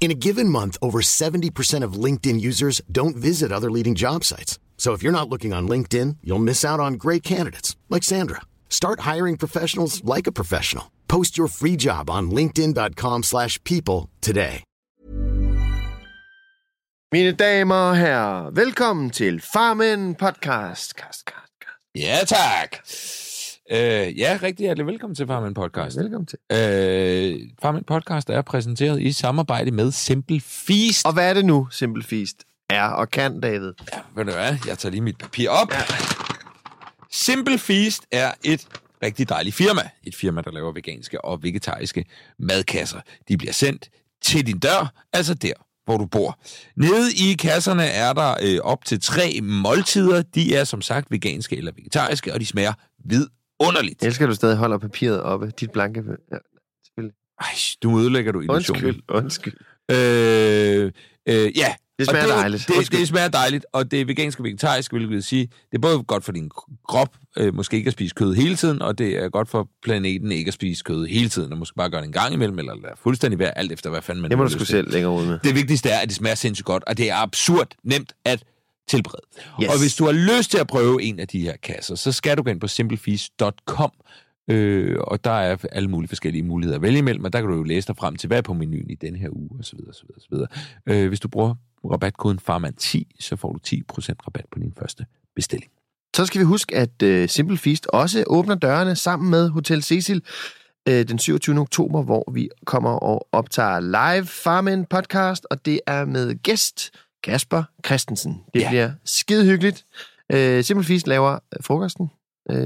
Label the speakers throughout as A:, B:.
A: In a given month, over 70% of LinkedIn users don't visit other leading job sites. So if you're not looking on LinkedIn, you'll miss out on great candidates like Sandra. Start hiring professionals like a professional. Post your free job on linkedin.com/people slash people today.
B: Mine damer og herrer, velkommen til Farmen Podcast. Kast, kast, kast.
C: Ja, tak. Øh, ja, rigtig hjertelig velkommen til Farmen Podcast.
B: Velkommen til.
C: Øh, Farmen Podcast er præsenteret i samarbejde med Simple Feast.
B: Og hvad er det nu, Simple Feast er og kan, David?
C: Ja, ved du hvad? Jeg tager lige mit papir op. Ja. Simple Feast er et rigtig dejligt firma. Et firma, der laver veganske og vegetariske madkasser. De bliver sendt til din dør, altså der, hvor du bor. Nede i kasserne er der øh, op til tre måltider. De er som sagt veganske eller vegetariske, og de smager vidunderligt.
B: Jeg elsker, at du stadig holder papiret oppe. Dit blanke... Ja, selvfølgelig.
C: Ej, du ødelægger du illusionen.
B: Undskyld, undskyld.
C: Øh, øh, ja.
B: Det smager
C: Og
B: dejligt.
C: Det,
B: Undskyld.
C: det smager dejligt, og det er vegansk og vegetarisk, hvilket vil sige, det er både godt for din krop, øh, måske ikke at spise kød hele tiden, og det er godt for planeten ikke at spise kød hele tiden, og måske bare gøre det en gang imellem, eller lade fuldstændig være, alt efter hvad fanden man
B: Det må du sgu selv længere ud med.
C: Det vigtigste er, at det smager sindssygt godt, og det er absurd nemt at tilberede.
B: Yes.
C: Og hvis du har lyst til at prøve en af de her kasser, så skal du gå ind på simplefeast.com, øh, og der er alle mulige forskellige muligheder at vælge imellem, og der kan du jo læse dig frem til, hvad er på menuen i den her uge, osv. osv., osv. Øh, hvis du bruger rabatkoden FARMAN10, så får du 10% rabat på din første bestilling.
B: Så skal vi huske, at uh, Simple Feast også åbner dørene sammen med Hotel Cecil uh, den 27. oktober, hvor vi kommer og optager live Farmen podcast, og det er med gæst Kasper Christensen. Det
C: Ja.
B: bliver skide hyggeligt. Simple Feast laver uh, frokosten, uh,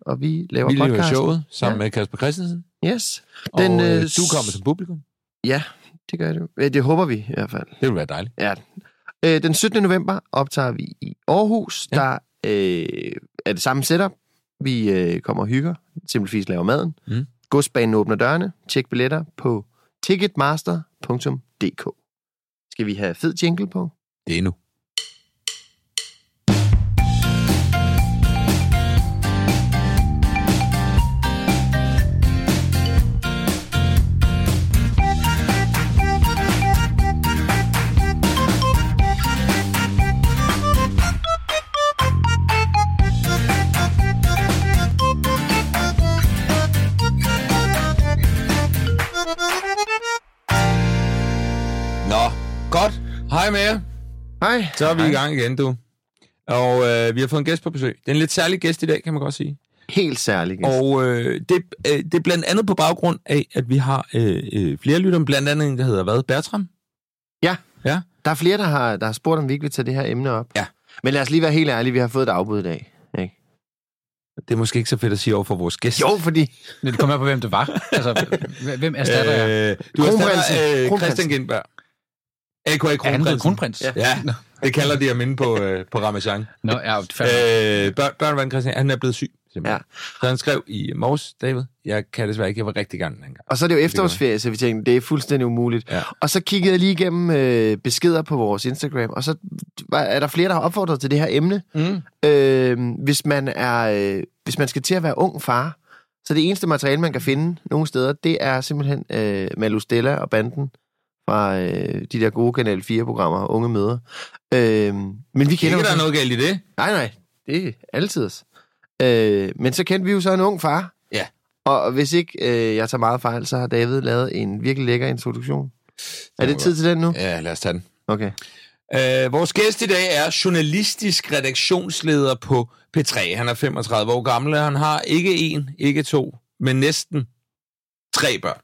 B: og vi laver
C: Vi
B: podcasten.
C: showet sammen
B: Ja.
C: med Kasper Christensen,
B: Yes.
C: Den, og øh,
B: øh,
C: du kommer som publikum.
B: Ja, det gør det. Øh, Det håber vi i hvert fald.
C: Det vil være dejligt.
B: Ja. Øh, den 17. november optager vi i Aarhus.
C: Ja.
B: Der øh, er det samme setup. Vi øh, kommer og hygger. Simpelthen laver maden.
C: Mm.
B: Godsbanen åbner dørene. Tjek billetter på ticketmaster.dk. Skal vi have fed jingle på?
C: Det er nu. Hej med jer.
B: Hej.
C: Så er vi
B: Hej.
C: i gang igen, du. Og øh, vi har fået en gæst på besøg. Det er en lidt særlig gæst i dag, kan man godt sige.
B: Helt særligt. Og...
C: Og øh, det, øh, det er blandt andet på baggrund af, at vi har øh, øh, flere lyttere, blandt andet en, der hedder hvad? Bertram?
B: Ja,
C: Ja.
B: der er flere, der har, der har spurgt, om vi ikke vil tage det her emne op.
C: Ja.
B: Men lad os lige være helt ærlige. Vi har fået et afbud i dag. Ikke?
C: Det er måske ikke så fedt at sige over for vores gæst.
B: Jo, fordi...
D: Men det kommer an på, hvem det var. Altså, hvem erstatter jeg?
C: Øh, du er
B: Kronprinsen.
C: øh. Christian Gindberg. A.K.A.
D: Er
C: Kronprinsen.
D: kronprins?
C: Ja, det kalder de ham inde på, øh, på Ramachan.
D: Nå, ja.
C: Øh, børn, børnevand Christian, han er blevet syg. Simpelthen.
B: Ja.
C: Så han skrev i morges, David, jeg kan desværre ikke, jeg var rigtig gerne dengang.
B: Og så er det jo efterårsferie, så vi tænkte, det er fuldstændig umuligt.
C: Ja.
B: Og så kiggede jeg lige igennem øh, beskeder på vores Instagram, og så var- er der flere, der har opfordret til det her emne.
C: Mm.
B: Øh, hvis, man er, øh, hvis man skal til at være ung far, så det eneste materiale, man kan finde nogle steder, det er simpelthen øh, Malou Stella og banden fra øh, de der gode Kanal 4-programmer, Unge Møder. Øh, men vi kender
C: Ikke, der er noget galt i det.
B: Nej, nej, det er altid. Øh, men så kendte vi jo så en ung far.
C: Ja.
B: Og hvis ikke øh, jeg tager meget fejl, så har David lavet en virkelig lækker introduktion. Er det tid til den nu?
C: Ja, lad os tage den.
B: Okay.
C: Øh, vores gæst i dag er journalistisk redaktionsleder på P3. Han er 35 år gammel, og han har ikke en, ikke to, men næsten tre børn.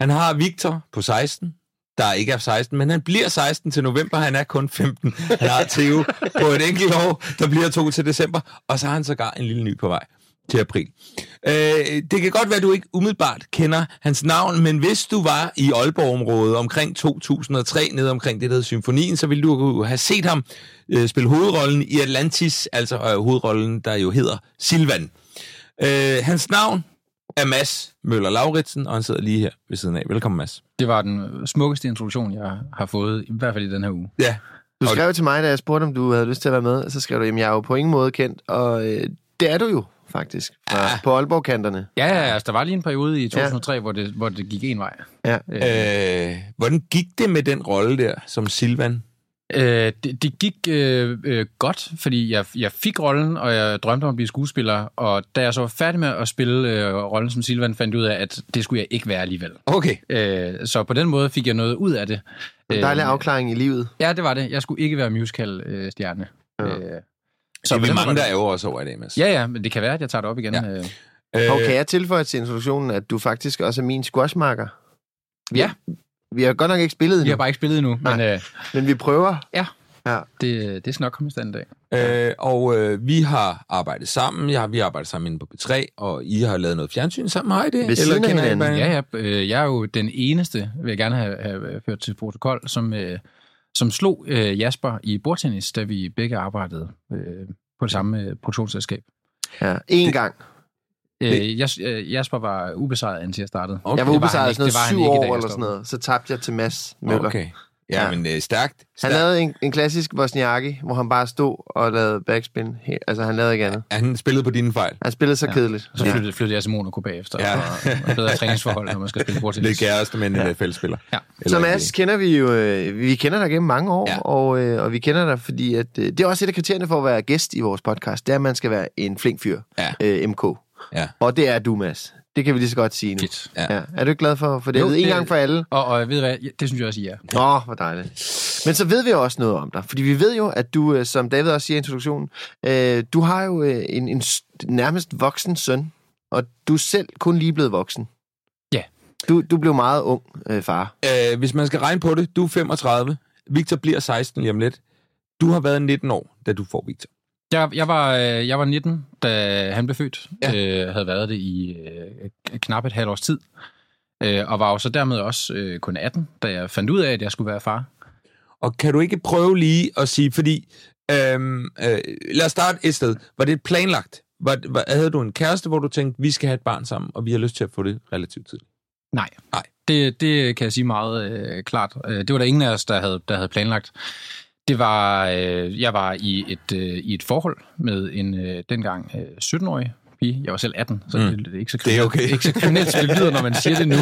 C: Han har Victor på 16, der ikke er 16, men han bliver 16 til november, han er kun 15. Han har Theo på et enkelt år, der bliver to til december, og så har han sågar en lille ny på vej til april. Øh, det kan godt være, at du ikke umiddelbart kender hans navn, men hvis du var i Aalborg-området omkring 2003, ned omkring det, der hedder Symfonien, så ville du have set ham øh, spille hovedrollen i Atlantis, altså øh, hovedrollen, der jo hedder Silvan. Øh, hans navn er Mads Møller Lauritsen, og han sidder lige her ved siden af. Velkommen, Mads.
D: Det var den smukkeste introduktion, jeg har fået, i hvert fald i den her uge.
C: Ja,
B: Du skrev til mig, da jeg spurgte, om du havde lyst til at være med, så skrev du, at jeg er jo på ingen måde kendt, og øh, det er du jo faktisk, fra,
C: Ah.
B: på Aalborg-kanterne.
D: Ja, ja, altså, der var lige en periode i 2003, ja. hvor, det, hvor det gik en vej.
B: Ja.
C: Øh, hvordan gik det med den rolle der som Silvan?
D: Øh, det, det gik øh, øh, godt, fordi jeg, jeg fik rollen, og jeg drømte om at blive skuespiller. Og da jeg så var færdig med at spille øh, rollen som Silvan, fandt jeg ud af, at det skulle jeg ikke være alligevel.
C: Okay.
D: Øh, så på den måde fik jeg noget ud af det.
B: En dejlig
D: Øh,
B: afklaring i livet.
D: Ja, det var det. Jeg skulle ikke være musical-stjerne.
B: Ja.
D: Øh,
C: Så
D: på
C: vi
D: den måde
C: mange, der
D: det-
C: ærger os over i dag, Mads.
D: Ja, ja, men det kan være, at jeg tager det op igen.
C: Ja.
D: Øh,
C: Øh,
B: Og kan jeg tilføje til introduktionen, at du faktisk også er min squashmarker?
D: Ja.
B: Vi har godt nok ikke spillet
D: vi
B: endnu,
D: har bare ikke spillet endnu, men øh,
B: men vi prøver.
D: det, det skal nok komme i stand en dag.
C: Øh, og øh, vi har arbejdet sammen. Jeg har, vi har arbejdet sammen inde på B3, og I har lavet noget fjernsyn sammen. Har I det?
B: Ved af
C: kender
B: hinanden.
D: Ja, ja, øh, jeg er jo den eneste, vil jeg gerne have, have ført til protokol, som, øh, som slog øh, Jasper i bordtennis, da vi begge arbejdede øh, på det samme øh, produktionsselskab.
B: Ja, en gang.
D: Øh, Jas, øh, Jasper var ubesejret, indtil jeg startede.
C: Okay.
B: Jeg var ubesejret
D: han
B: i sådan noget
D: han
B: syv år eller sådan noget. Så tabte jeg til Mads Møller.
C: Okay. Ja,
B: Ja.
C: men øh, stærkt.
B: Han
C: stærkt.
B: lavede en, en klassisk Wozniacki, hvor han bare stod og lavede backspin. Altså, han lavede ikke andet.
C: Han spillede på dine fejl.
B: Han spillede så
D: Ja.
B: kedeligt.
D: Så flyttede, flyttede jeg til Monaco bagefter,
C: Ja.
D: ja. og, og bedre træningsforhold, når man skal spille
C: Lidt
D: bordtennis.
C: kæreste med en ja. fællesspiller.
D: Ja.
B: Så Mads kender vi jo, øh, vi kender dig gennem mange år,
C: Ja.
B: ja. og, øh, og vi kender dig, fordi at, øh, det er også et af kriterierne for at være gæst i vores podcast, det er, at man skal være en flink fyr,
C: Ja.
B: øh, MK.
C: Ja.
B: Og det er du, Mads. Det kan vi lige så godt sige nu.
D: Fedt.
C: Ja.
B: Ja. Er du ikke glad for, for det?
D: Jo,
B: en
D: det-
B: gang for alle.
D: Og, og ved du hvad, det synes jeg også, I er.
B: Åh, oh, hvor dejligt. Men så ved vi jo også noget om dig, fordi vi ved jo, at du, øh, som David også siger i introduktionen, øh, du har jo øh, en, en nærmest voksen søn, og du er selv kun lige blevet voksen.
D: Ja.
B: Du, du blev meget ung, øh, far.
C: Øh, hvis man skal regne på det, du er 35. Victor bliver 16 lige om lidt. Du har været 19 år, da du får Victor.
D: Jeg, jeg, var, øh, jeg var 19, da han blev født.
C: Ja.
D: Øh, havde været det i øh, knap et halvt års tid. Øh, og var jo så dermed også øh, kun 18, da jeg fandt ud af, at jeg skulle være far.
C: Og kan du ikke prøve lige at sige, fordi... Øhm, øh, lad os starte et sted. Var det planlagt? Var, var, havde du en kæreste, hvor du tænkte, vi skal have et barn sammen, og vi har lyst til at få det relativt tidligt?
D: Nej.
C: Nej.
D: Det, det kan jeg sige meget øh, klart. Øh, Det var der ingen af os, der havde, der havde planlagt. Det var, øh, jeg var i et, øh, i et forhold med en øh, dengang øh, 17-årig pige. Jeg var selv 18, så
C: Mm.
D: det, det er ikke så
C: Det er
D: kriminelt,
C: okay.
D: ikke så kriminelt, som det lyder, når man siger det nu.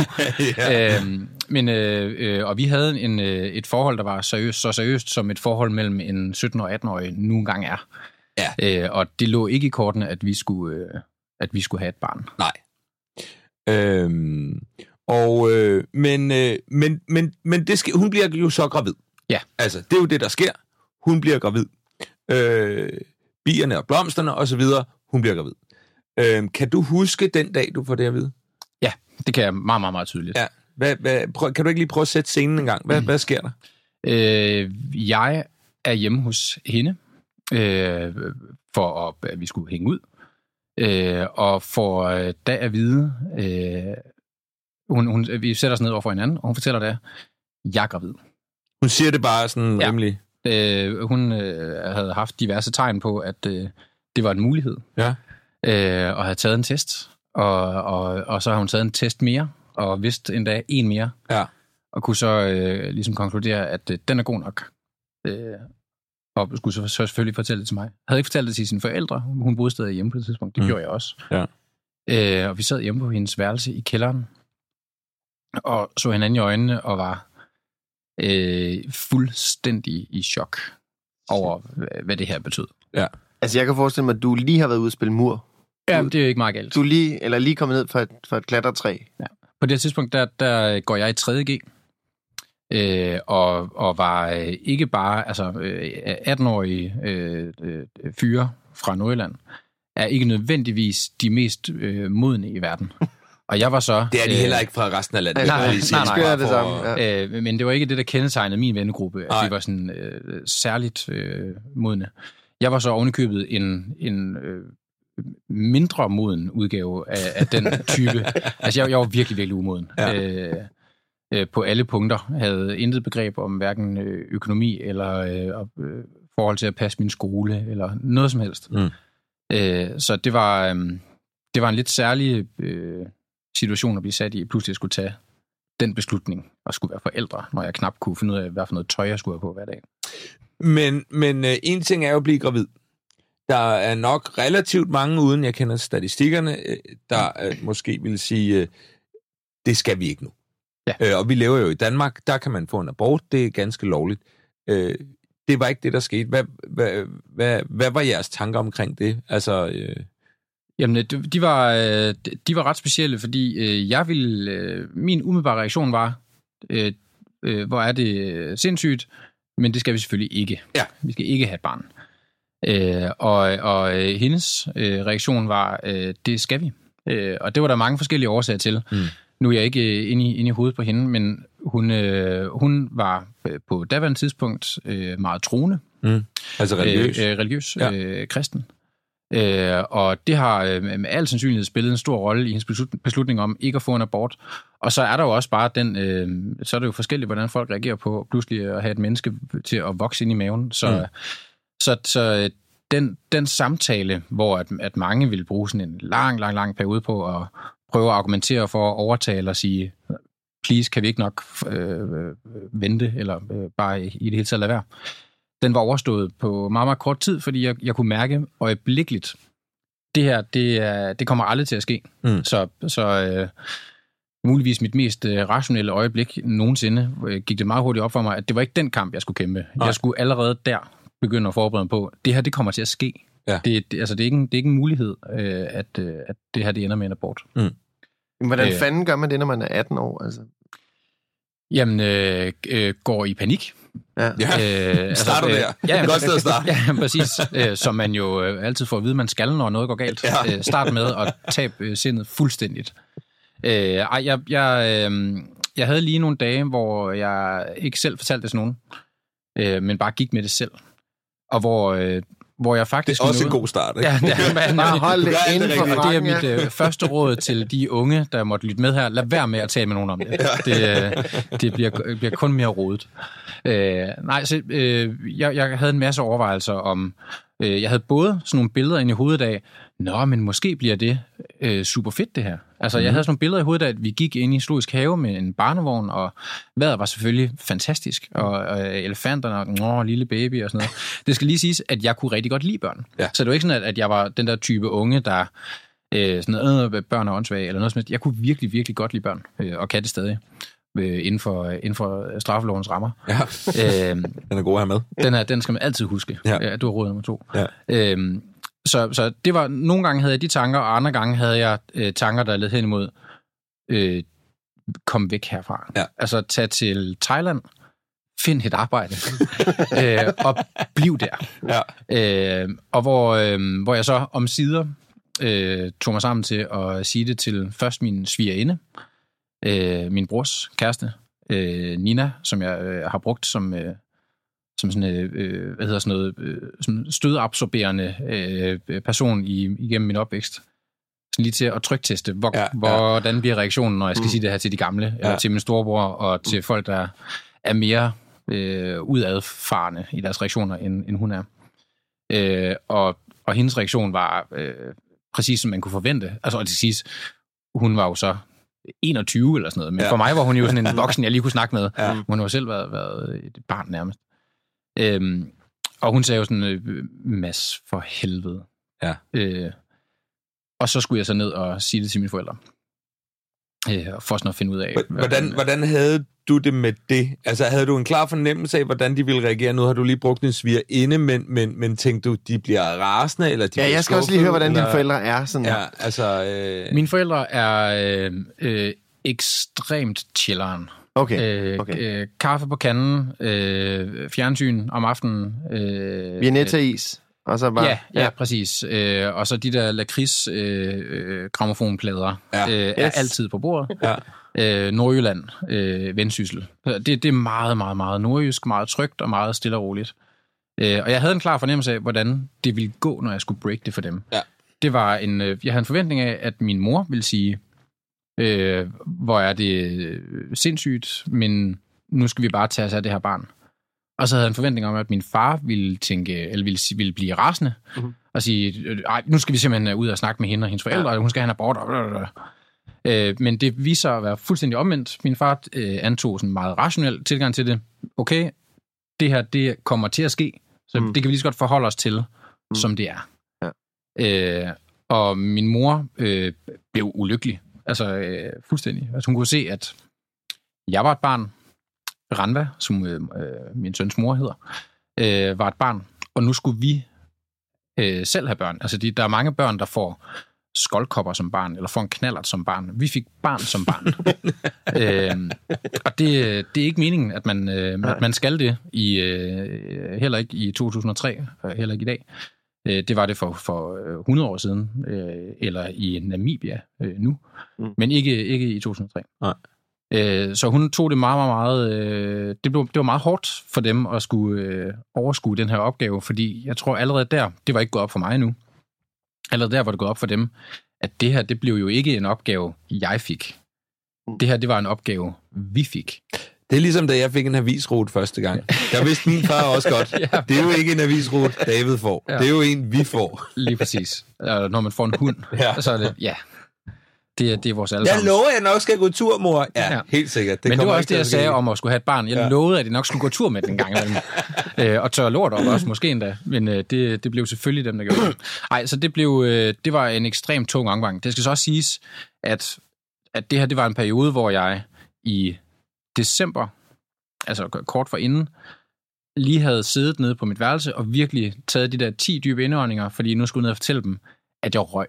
C: ja.
D: Øhm, men, øh, øh, og vi havde en, øh, et forhold, der var seriøst, så seriøst, som et forhold mellem en 17- og 18-årig nu engang er.
C: Ja.
D: Øh, og det lå ikke i kortene, at vi skulle, øh, at vi skulle have et barn.
C: Nej. Øhm, og, øh, men, øh, men, men, men det skal, hun bliver jo så gravid.
D: Ja.
C: Altså, det er jo det, der sker. Hun bliver gravid. Øh, bierne og blomsterne og så videre, hun bliver gravid. Øh, kan du huske den dag, du får det at vide?
D: Ja, det kan jeg meget, meget, meget tydeligt.
C: Ja. Hvad, hvad, prøv, kan du ikke lige prøve at sætte scenen en gang? Hvad, mm. hvad sker der?
D: Øh, jeg er hjemme hos hende, øh, for at, at vi skulle hænge ud. Øh, og får øh, da at vide, øh, hun, hun, vi sætter os ned over for hinanden, og hun fortæller da, jeg er gravid.
C: Hun siger det bare sådan ja. Rimelig...
D: Øh, hun øh, havde haft diverse tegn på, at øh, det var en mulighed,
C: Ja.
D: øh, og havde taget en test. Og, og, og så har hun taget en test mere, og vidst endda en mere,
C: Ja.
D: og kunne så øh, ligesom konkludere, at øh, den er god nok. Øh, og skulle så, så selvfølgelig fortælle det til mig. Havde ikke fortalt det til sine forældre. Hun boede stadig hjemme på det tidspunkt. Det
C: mm.
D: gjorde jeg også.
C: Ja.
D: Øh, og vi sad hjemme på hendes værelse i kælderen, og så hinanden i øjnene og var øh, fuldstændig i chok over, hvad- det her betød.
B: Altså, jeg kan forestille mig, at du lige har været ude at spille mur.
D: Ja, det er ikke meget galt.
B: Du er lige, eller lige kommet ned fra et, fra et klatretræ.
D: På det her tidspunkt, der, der går jeg i 3.G. øh, og, og var øh, ikke bare altså, øh, 18-årige øh, øh, fyre fra Nordjylland, er ikke nødvendigvis de mest øh, modne i verden. Og jeg var så...
C: Det er de
D: øh,
C: heller ikke fra resten af landet.
D: Nej, nej, nej.
C: Bare
B: det samme. Ja.
D: Øh, men det var ikke det, der kendetegnede min vennegruppe, at
C: Nej.
D: vi var sådan øh, særligt øh, modne. Jeg var så ovenikøbet en, en øh, mindre moden udgave af, af den type. altså, jeg, jeg var virkelig, virkelig umoden.
C: Ja.
D: Øh, øh, på alle punkter. Havde intet begreb om hverken øh, økonomi eller øh, øh, forhold til at passe min skole, eller noget som helst.
C: Mm.
D: Øh, så det var, øh, det var en lidt særlig øh, situation at blive sat i, pludselig skulle tage den beslutning og skulle være forældre, når jeg knap kunne finde ud af, hvad for noget tøj, jeg skulle have på hver dag.
C: Men, men øh, en ting er jo at blive gravid. Der er nok relativt mange, uden jeg kender statistikkerne, øh, der øh, måske vil sige, øh, det skal vi ikke nu.
D: Ja.
C: Øh, og vi lever jo i Danmark, der kan man få en abort, det er ganske lovligt. Øh, det var ikke det, der skete. Hvad, hvad, hvad, hvad var jeres tanker omkring det? Altså, øh,
D: Jamen, de, de, var, øh, de var ret specielle, fordi øh, jeg ville, øh, min umiddelbare reaktion var, øh, øh, hvor er det øh, sindssygt, men det skal vi selvfølgelig ikke.
C: Ja.
D: Vi skal ikke have et barn. Øh, og og øh, hendes øh, reaktion var, øh, det skal vi. Øh, og det var der mange forskellige årsager til.
C: Mm.
D: Nu er jeg ikke øh, inde, i, inde i hovedet på hende, men hun, øh, hun var øh, på daværende tidspunkt øh, meget troende
C: altså religiøs?
D: øh, øh, religiøs
C: ja.
D: øh, kristen. Øh, og det har øh, med al sandsynlighed spillet en stor rolle i hendes beslut- beslutning om ikke at få en abort. Og så er der jo også bare den, øh, så er det jo forskelligt, hvordan folk reagerer på pludselig at have et menneske til at vokse ind i maven. Så,
C: Mm.
D: så, så øh, den, den samtale, hvor at, at mange vil bruge sådan en lang, lang, lang periode på at prøve at argumentere for at overtale og sige, please, kan vi ikke nok øh, øh, vente, eller øh, bare i, i det hele taget lade være den var overstået på meget, meget kort tid, fordi jeg, jeg kunne mærke øjeblikkeligt, det her, det, er, det kommer aldrig til at ske.
C: Mm.
D: Så, så øh, muligvis mit mest øh, rationelle øjeblik nogensinde øh, gik det meget hurtigt op for mig, at det var ikke den kamp, jeg skulle kæmpe.
C: Nej.
D: Jeg skulle allerede der begynde at forberede mig på, det her, det kommer til at ske.
C: Ja.
D: Det, det, altså, det, er ikke en, det er ikke en mulighed, øh, at, øh, at det her, det ender med en abort.
B: Men Hvordan
D: Øh.
B: fanden gør man det, når man er 18 år? Altså?
D: Jamen, øh, øh, går i panik.
B: Ja.
D: Øh,
C: starter der.
D: Ja,
C: Godt sted at starte.
D: Ja, præcis. Øh, som man jo øh, altid får at vide, man skal, når noget går galt.
C: Ja.
D: Øh, start med at tabe øh, sindet fuldstændigt. Øh, ej, jeg, jeg, øh, jeg havde lige nogle dage, hvor jeg ikke selv fortalte det til nogen, øh, men bare gik med det selv. Og hvor, øh, hvor jeg
C: Det
D: faktisk...
C: er også en
D: nåede-
C: god start, ikke?
D: Ja, det er, man,
B: Bare hold det inden
C: det
B: for
D: og det er mit
B: ja.
D: øh, første råd til de unge, der måtte lytte med her. Lad være med at tale med nogen om det. Det, øh, det bliver, bliver kun mere rodet. Øh, nej, så øh, jeg, jeg havde en masse overvejelser om... Øh, jeg havde både sådan nogle billeder ind i hovedet af, Nå, men måske bliver det øh, super fedt, det her. Altså,
C: Mhm.
D: jeg havde sådan nogle billeder i hovedet af, at vi gik ind i Zoologisk Have med en barnevogn, og vejret var selvfølgelig fantastisk, og, og elefanterne, og Nå, lille baby og sådan noget. Det skal lige siges, at jeg kunne rigtig godt lide børn.
C: Ja.
D: Så det var ikke sådan, at, at jeg var den der type unge, der øh, sådan noget, øh, børn er åndssvage, eller noget som helst. Jeg kunne virkelig, virkelig godt lide børn, øh, og kan det stadig, øh, inden, for, øh, inden for straffelovens rammer.
C: Ja,
D: øh,
C: den er god at have med.
D: den, er, den skal man altid huske.
C: Ja.
D: Ja. Du har råd nummer to.
C: Ja.
D: Øhm, så, så det var, nogle gange havde jeg de tanker, og andre gange havde jeg øh, tanker, der led hen imod, øh, kom væk herfra.
C: Ja.
D: Altså tage til Thailand, find et arbejde, øh, og bliv der.
C: Ja.
D: Øh, og hvor, øh, hvor jeg så om sider øh, tog mig sammen til at sige det til først min svigerinde, øh, min brors kæreste, øh, Nina, som jeg øh, har brugt som, øh, som sådan, øh, øh, hvad hedder sådan noget, øh, som stødabsorberende øh, person i, igennem min opvækst. Sådan lige til at trygteste, hvor,
C: Ja,
D: ja, hvordan bliver reaktionen, når jeg skal
B: Mm.
D: sige det her til de gamle, ja. Eller til min storebror, og til folk, der er mere øh, udadfarende i deres reaktioner, end, end hun er. Øh, og, og hendes reaktion var øh, præcis som man kunne forvente. Altså, og til sidst, hun var jo så 21 eller sådan noget, men
C: Ja.
D: ja. for mig var hun jo sådan en voksen, jeg lige kunne snakke med.
C: Ja.
D: Hun har jo selv været, været et barn nærmest. Øhm, og hun sagde jo sådan, øh, Mads, for helvede.
C: Ja.
D: Øh, og så skulle jeg så ned og sige det til mine forældre. Øh, for sådan at finde ud af... hvad-
C: Hvordan, hvordan havde du det med det? Altså, havde du en klar fornemmelse af, hvordan de ville reagere? Nu har du lige brugt en sviger inde, men, men, men tænkte du, de bliver rasende, eller de
B: Ja, jeg skal også lige høre, hvordan dine
C: eller-
B: forældre er. Sådan.
C: Ja, altså... Øh...
D: Mine forældre er øh, øh, ekstremt chilleren.
B: Okay.
D: Øh,
B: okay.
D: øh, kaffe på kanden, øh, fjernsyn om aftenen. Øh,
B: Vianetta-is. Og så bare...
D: Ja, ja, ja, præcis. Øh, og så de der lakrids øh, øh, gramofonplader
C: Ja.
D: øh, er
B: Yes.
D: altid på bordet.
C: Ja.
D: Øh, Nordjylland, øh, vendsyssel. Det, det er meget, meget, meget nordjysk, meget trygt og meget stille og roligt. Øh, og jeg havde en klar fornemmelse af, hvordan det ville gå, når jeg skulle break det for dem.
C: Ja.
D: Det var en, øh, jeg havde en forventning af, at min mor ville sige, øh, hvor er det øh, sindssygt, men nu skal vi bare tage os af det her barn. Og så havde jeg en forventning om, at min far ville tænke, eller ville, ville blive rasende,
B: Mhm.
D: og sige, øh, ej, nu skal vi simpelthen øh, ud og snakke med hende og hendes forældre, og hun skal have en abort. Og blablabla. øh, men det viser sig at være fuldstændig omvendt. Min far øh, antog sådan en meget rationel tilgang til det. Okay, det her, det kommer til at ske, så
B: Mm.
D: det kan vi lige så godt forholde os til, mm. som det er.
B: Ja.
D: Øh, og min mor øh, blev ulykkelig. Altså øh, fuldstændig. Altså, hun kunne se, at jeg var et barn. Ranva, som øh, øh, min søns mor hedder, øh, var et barn. Og nu skulle vi øh, selv have børn. Altså, de, der er mange børn, der får skoldkopper som barn, eller får en knallert som barn. Vi fik barn som barn. øh, og det, det er ikke meningen, at man, øh, at man skal det, i, øh, heller ikke i 2003, og heller ikke i dag. Øh, det var det for, for øh, 100 år siden, øh, eller i Namibia øh, nu,
B: Mm.
D: men ikke, ikke i 2003.
C: Nej.
D: Øh, så hun tog det meget, meget, meget... Øh, det, blev, det var meget hårdt for dem at skulle øh, overskue den her opgave, fordi jeg tror allerede der, det var ikke gået op for mig nu, allerede der var det gået op for dem, at det her, det blev jo ikke en opgave, jeg fik.
B: Mm.
D: Det her, det var en opgave, vi fik.
C: Det er ligesom, da jeg fik en avisrute første gang. Der vidste min far også godt. Det er jo ikke en avisrute, David får.
D: Ja.
C: Det er jo en, vi får.
D: Lige præcis. Når man får en hund,
C: Ja.
D: så er det, ja, det er, det er vores
C: Jeg
D: allesammen.
C: lover, at jeg nok skal gå tur, mor. Ja,
D: Ja.
C: helt sikkert.
D: Det Men det var også det, jeg sagde om at skulle have et barn. Jeg
C: Ja.
D: lovede, at jeg nok skulle gå tur med den en gang imellem. øh, og tørre lort op også, måske endda. Men øh, det, det blev selvfølgelig dem, der gjorde det. Ej, så det, blev, øh, det var en ekstremt tung omgang. Det skal så også siges, at, at det her det var en periode, hvor jeg i december, altså kort for inden, lige havde siddet nede på mit værelse og virkelig taget de der 10 dybe indåndinger, fordi nu skulle jeg ned og fortælle dem, at jeg røg.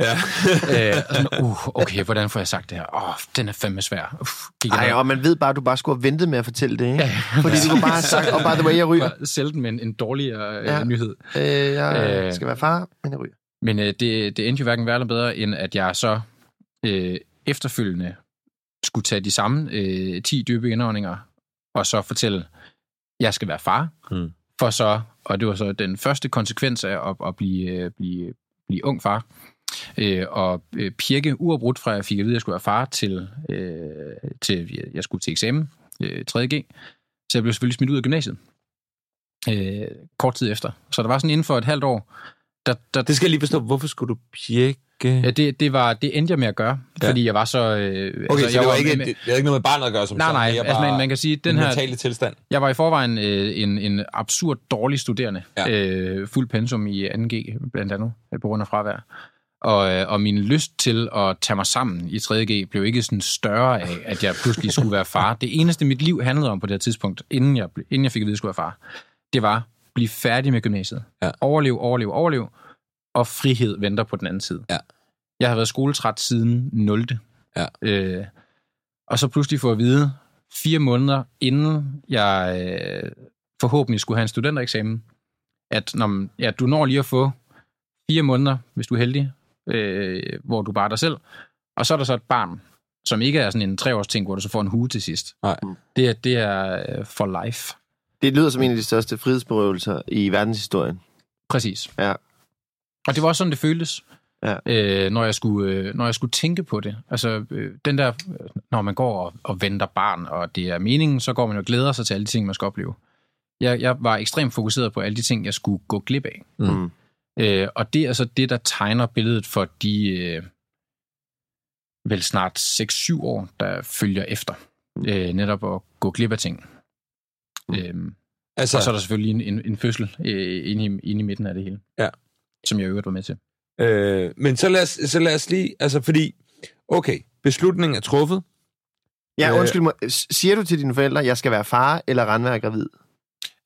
C: Ja.
D: øh, og sådan, uh, okay, hvordan får jeg sagt det her? Åh, oh, den er fandme svær. Uff,
B: Ej, og man ved bare, at du bare skulle have ventet med at fortælle det, ikke?
D: Ja.
B: Fordi du kunne bare have sagt, og oh, by the way, jeg ryger.
D: Bare Sælge den med en, en dårligere
B: Ja.
D: ja. nyhed.
B: Øh, jeg
D: Øh.
B: skal være far, men jeg ryger.
D: Men øh, det, det endte jo hverken værre eller bedre, end at jeg så øh, efterfølgende skulle tage de samme øh, 10 dybe indåndinger, og så fortælle, jeg skal være far.
C: Mm.
D: For så, og det var så den første konsekvens af at, at blive, øh, blive, blive ung far, øh, og øh, pirke uafbrudt fra, at jeg fik at vide, at jeg skulle være far, til, øh, til jeg skulle til eksamen, øh, 3.G. Så jeg blev selvfølgelig smidt ud af gymnasiet. Øh, kort tid efter. Så der var sådan inden for et halvt år, der, der,
C: Det skal jeg lige forstå. Hvorfor skulle du pjekke?
D: Ja, det, det, var, det endte jeg med at gøre,
C: Ja.
D: fordi jeg var så... Øh,
C: Okay, så
D: jeg
C: det var ikke,
D: med,
C: det, det ikke noget med barnet at gøre som
D: Nej,
C: sådan.
D: nej,
C: er
D: altså, man, man kan sige, den her...
C: mentale tilstand.
D: Jeg var i forvejen øh, en, en absurd dårlig studerende.
C: Ja.
D: Øh, fuld pensum i 2G, blandt andet, øh, på grund af fravær. Og, øh, og min lyst til at tage mig sammen i 3G blev ikke sådan større af, at jeg pludselig skulle være far. Det eneste, mit liv handlede om på det her tidspunkt, inden jeg, inden jeg fik at vide, at jeg skulle være far, det var blive færdig med gymnasiet.
C: Ja.
D: Overlev, overlev, overlev. Og frihed venter på den anden side.
C: Ja.
D: Jeg har været skoletræt siden 0.
C: Ja.
D: Øh, og så pludselig få at vide, fire måneder inden jeg øh, forhåbentlig skulle have en studentereksamen, at når, ja, du når lige at få fire måneder, hvis du er heldig, øh, hvor du bare er dig selv, og så er der så et barn, som ikke er sådan en treårs ting, hvor du så får en hue til sidst.
C: Nej.
D: Det, er- det er øh, for life.
B: Det lyder som en af de største frihedsberøvelser i verdenshistorien.
D: Præcis.
B: Ja.
D: Og det var også sådan, det føltes,
B: Ja.
D: øh, når, jeg skulle, øh, når jeg skulle tænke på det. Altså, øh, den der, når man går og, og venter barn, og det er meningen, så går man jo og glæder sig til alle de ting, man skal opleve. Jeg, jeg var ekstremt fokuseret på alle de ting, jeg skulle gå glip af.
B: Mm.
D: Øh, og det er altså det, der tegner billedet for de øh, vel snart 6-7 år, der følger efter. Øh, netop at gå glip af ting.
B: Mm.
D: Øh,
C: Altså,
D: og så er der selvfølgelig en, en, en fødsel øh, inde, i, inde i midten af det hele.
C: Ja.
D: Som jeg i øvrigt var med til.
C: øh, men så lad, os, så lad os lige... Altså, fordi... Okay, beslutningen er truffet.
B: Ja,
C: Øh.
B: undskyld mig. Siger du til dine forældre, jeg skal være far, eller Randvær er gravid?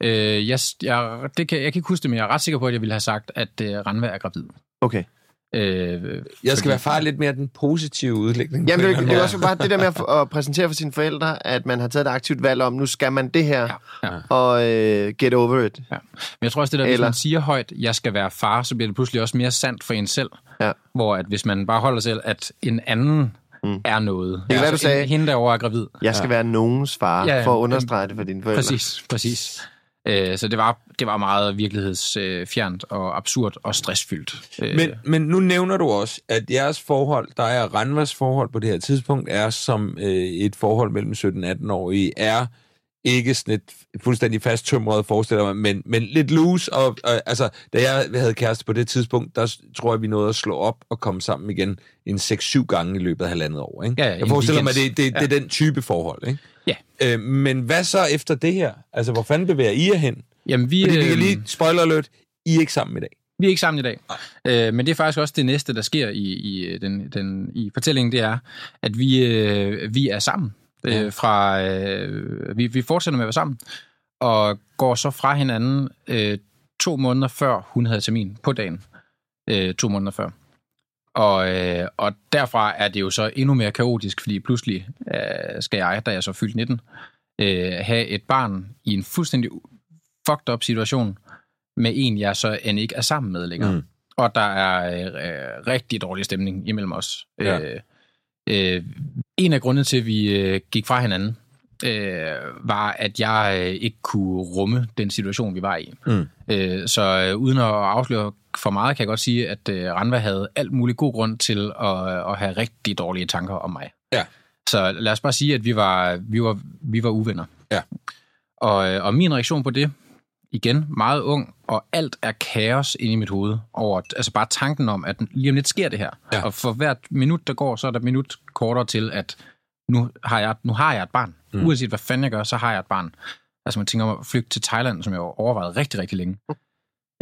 D: Øh, jeg, jeg, det kan, jeg kan ikke huske det, men jeg er ret sikker på, at jeg ville have sagt, at øh, Ranva er gravid.
B: Okay.
D: Øh,
C: Jeg skal være far lidt mere den positive udlægning.
B: Jamen, det, er- det er også bare det der med at, at præsentere for sine forældre, at man har taget et aktivt valg om, nu skal man det her,
D: Ja, ja.
B: og øh, get over it.
D: Ja. Men jeg tror også, det der, hvis
B: Eller-
D: man siger højt, jeg skal være far, så bliver det pludselig også mere sandt for en selv.
B: Ja.
D: Hvor at hvis man bare holder sig selv, at en anden mm. er noget. Altså,
B: kan være, du sagde-
D: en- Hende derovre er gravid.
B: Jeg skal ja. være nogens far,
D: Ja,
B: ja,
D: ja.
B: for at understrege det for dine forældre.
D: Præcis, præcis. Øh, så det var, det var meget virkelighedsfjernt og absurd og stressfyldt. Øh,
C: Men, men nu nævner du også, at jeres forhold, der er Ranvas forhold på det her tidspunkt, er som øh, et forhold mellem 17 og 18-årige, er ikke sådan et fuldstændig fast tømret, forestiller mig, men, men lidt loose. Og, og, altså, da jeg havde kæreste på det tidspunkt, der tror jeg, vi nåede at slå op og komme sammen igen en 6-7 gange i løbet af halvandet år. Ikke?
D: Ja, ja,
C: jeg forestiller mig,
D: weekend.
C: det, det, det er den type forhold. Ikke?
D: Ja.
C: Øh, men hvad så efter det her? Altså, hvor fanden bevæger I jer hen?
D: Jamen, vi,
C: Fordi vi
D: øh,
C: kan lige, spoiler alert, I er ikke sammen i dag.
D: Vi er ikke sammen i dag. Øh, men det er faktisk også det næste, der sker i, i, den, den, i fortællingen, det er, at vi, øh, vi er sammen.
C: Ja.
D: Øh, fra, øh, vi, vi fortsætter med at være sammen, og går så fra hinanden øh, to måneder før hun havde termin på dagen. Øh, to måneder før. Og, øh, og derfra er det jo så endnu mere kaotisk, fordi pludselig øh, skal jeg, da jeg så fyldt 19, øh, have et barn i en fuldstændig fucked up situation, med en, jeg så end ikke er sammen med længere.
C: Mm.
D: Og der er øh, rigtig dårlig stemning imellem os.
C: Ja.
D: Øh, øh, en af grundene til, at vi øh, gik fra hinanden, øh, var, at jeg øh, ikke kunne rumme den situation, vi var i.
C: Mm.
D: Øh, så øh, uden at afsløre for meget, kan jeg godt sige, at øh, Ranva havde alt muligt god grund til at, at have rigtig dårlige tanker om mig.
C: Ja.
D: Så lad os bare sige, at vi var, vi var, vi var uvenner.
C: Ja.
D: Og, øh, og min reaktion på det, igen, meget ung, og alt er kaos inde i mit hoved over, altså bare tanken om, at lige om lidt sker det her.
C: Ja.
D: Og for hvert minut, der går, så er der et minut kortere til, at nu har jeg, nu har jeg et barn.
C: Mm.
D: Mm. Uanset hvad fanden jeg gør, så har jeg et barn. Altså man tænker om at flygte til Thailand, som jeg jo overvejede rigtig, rigtig længe.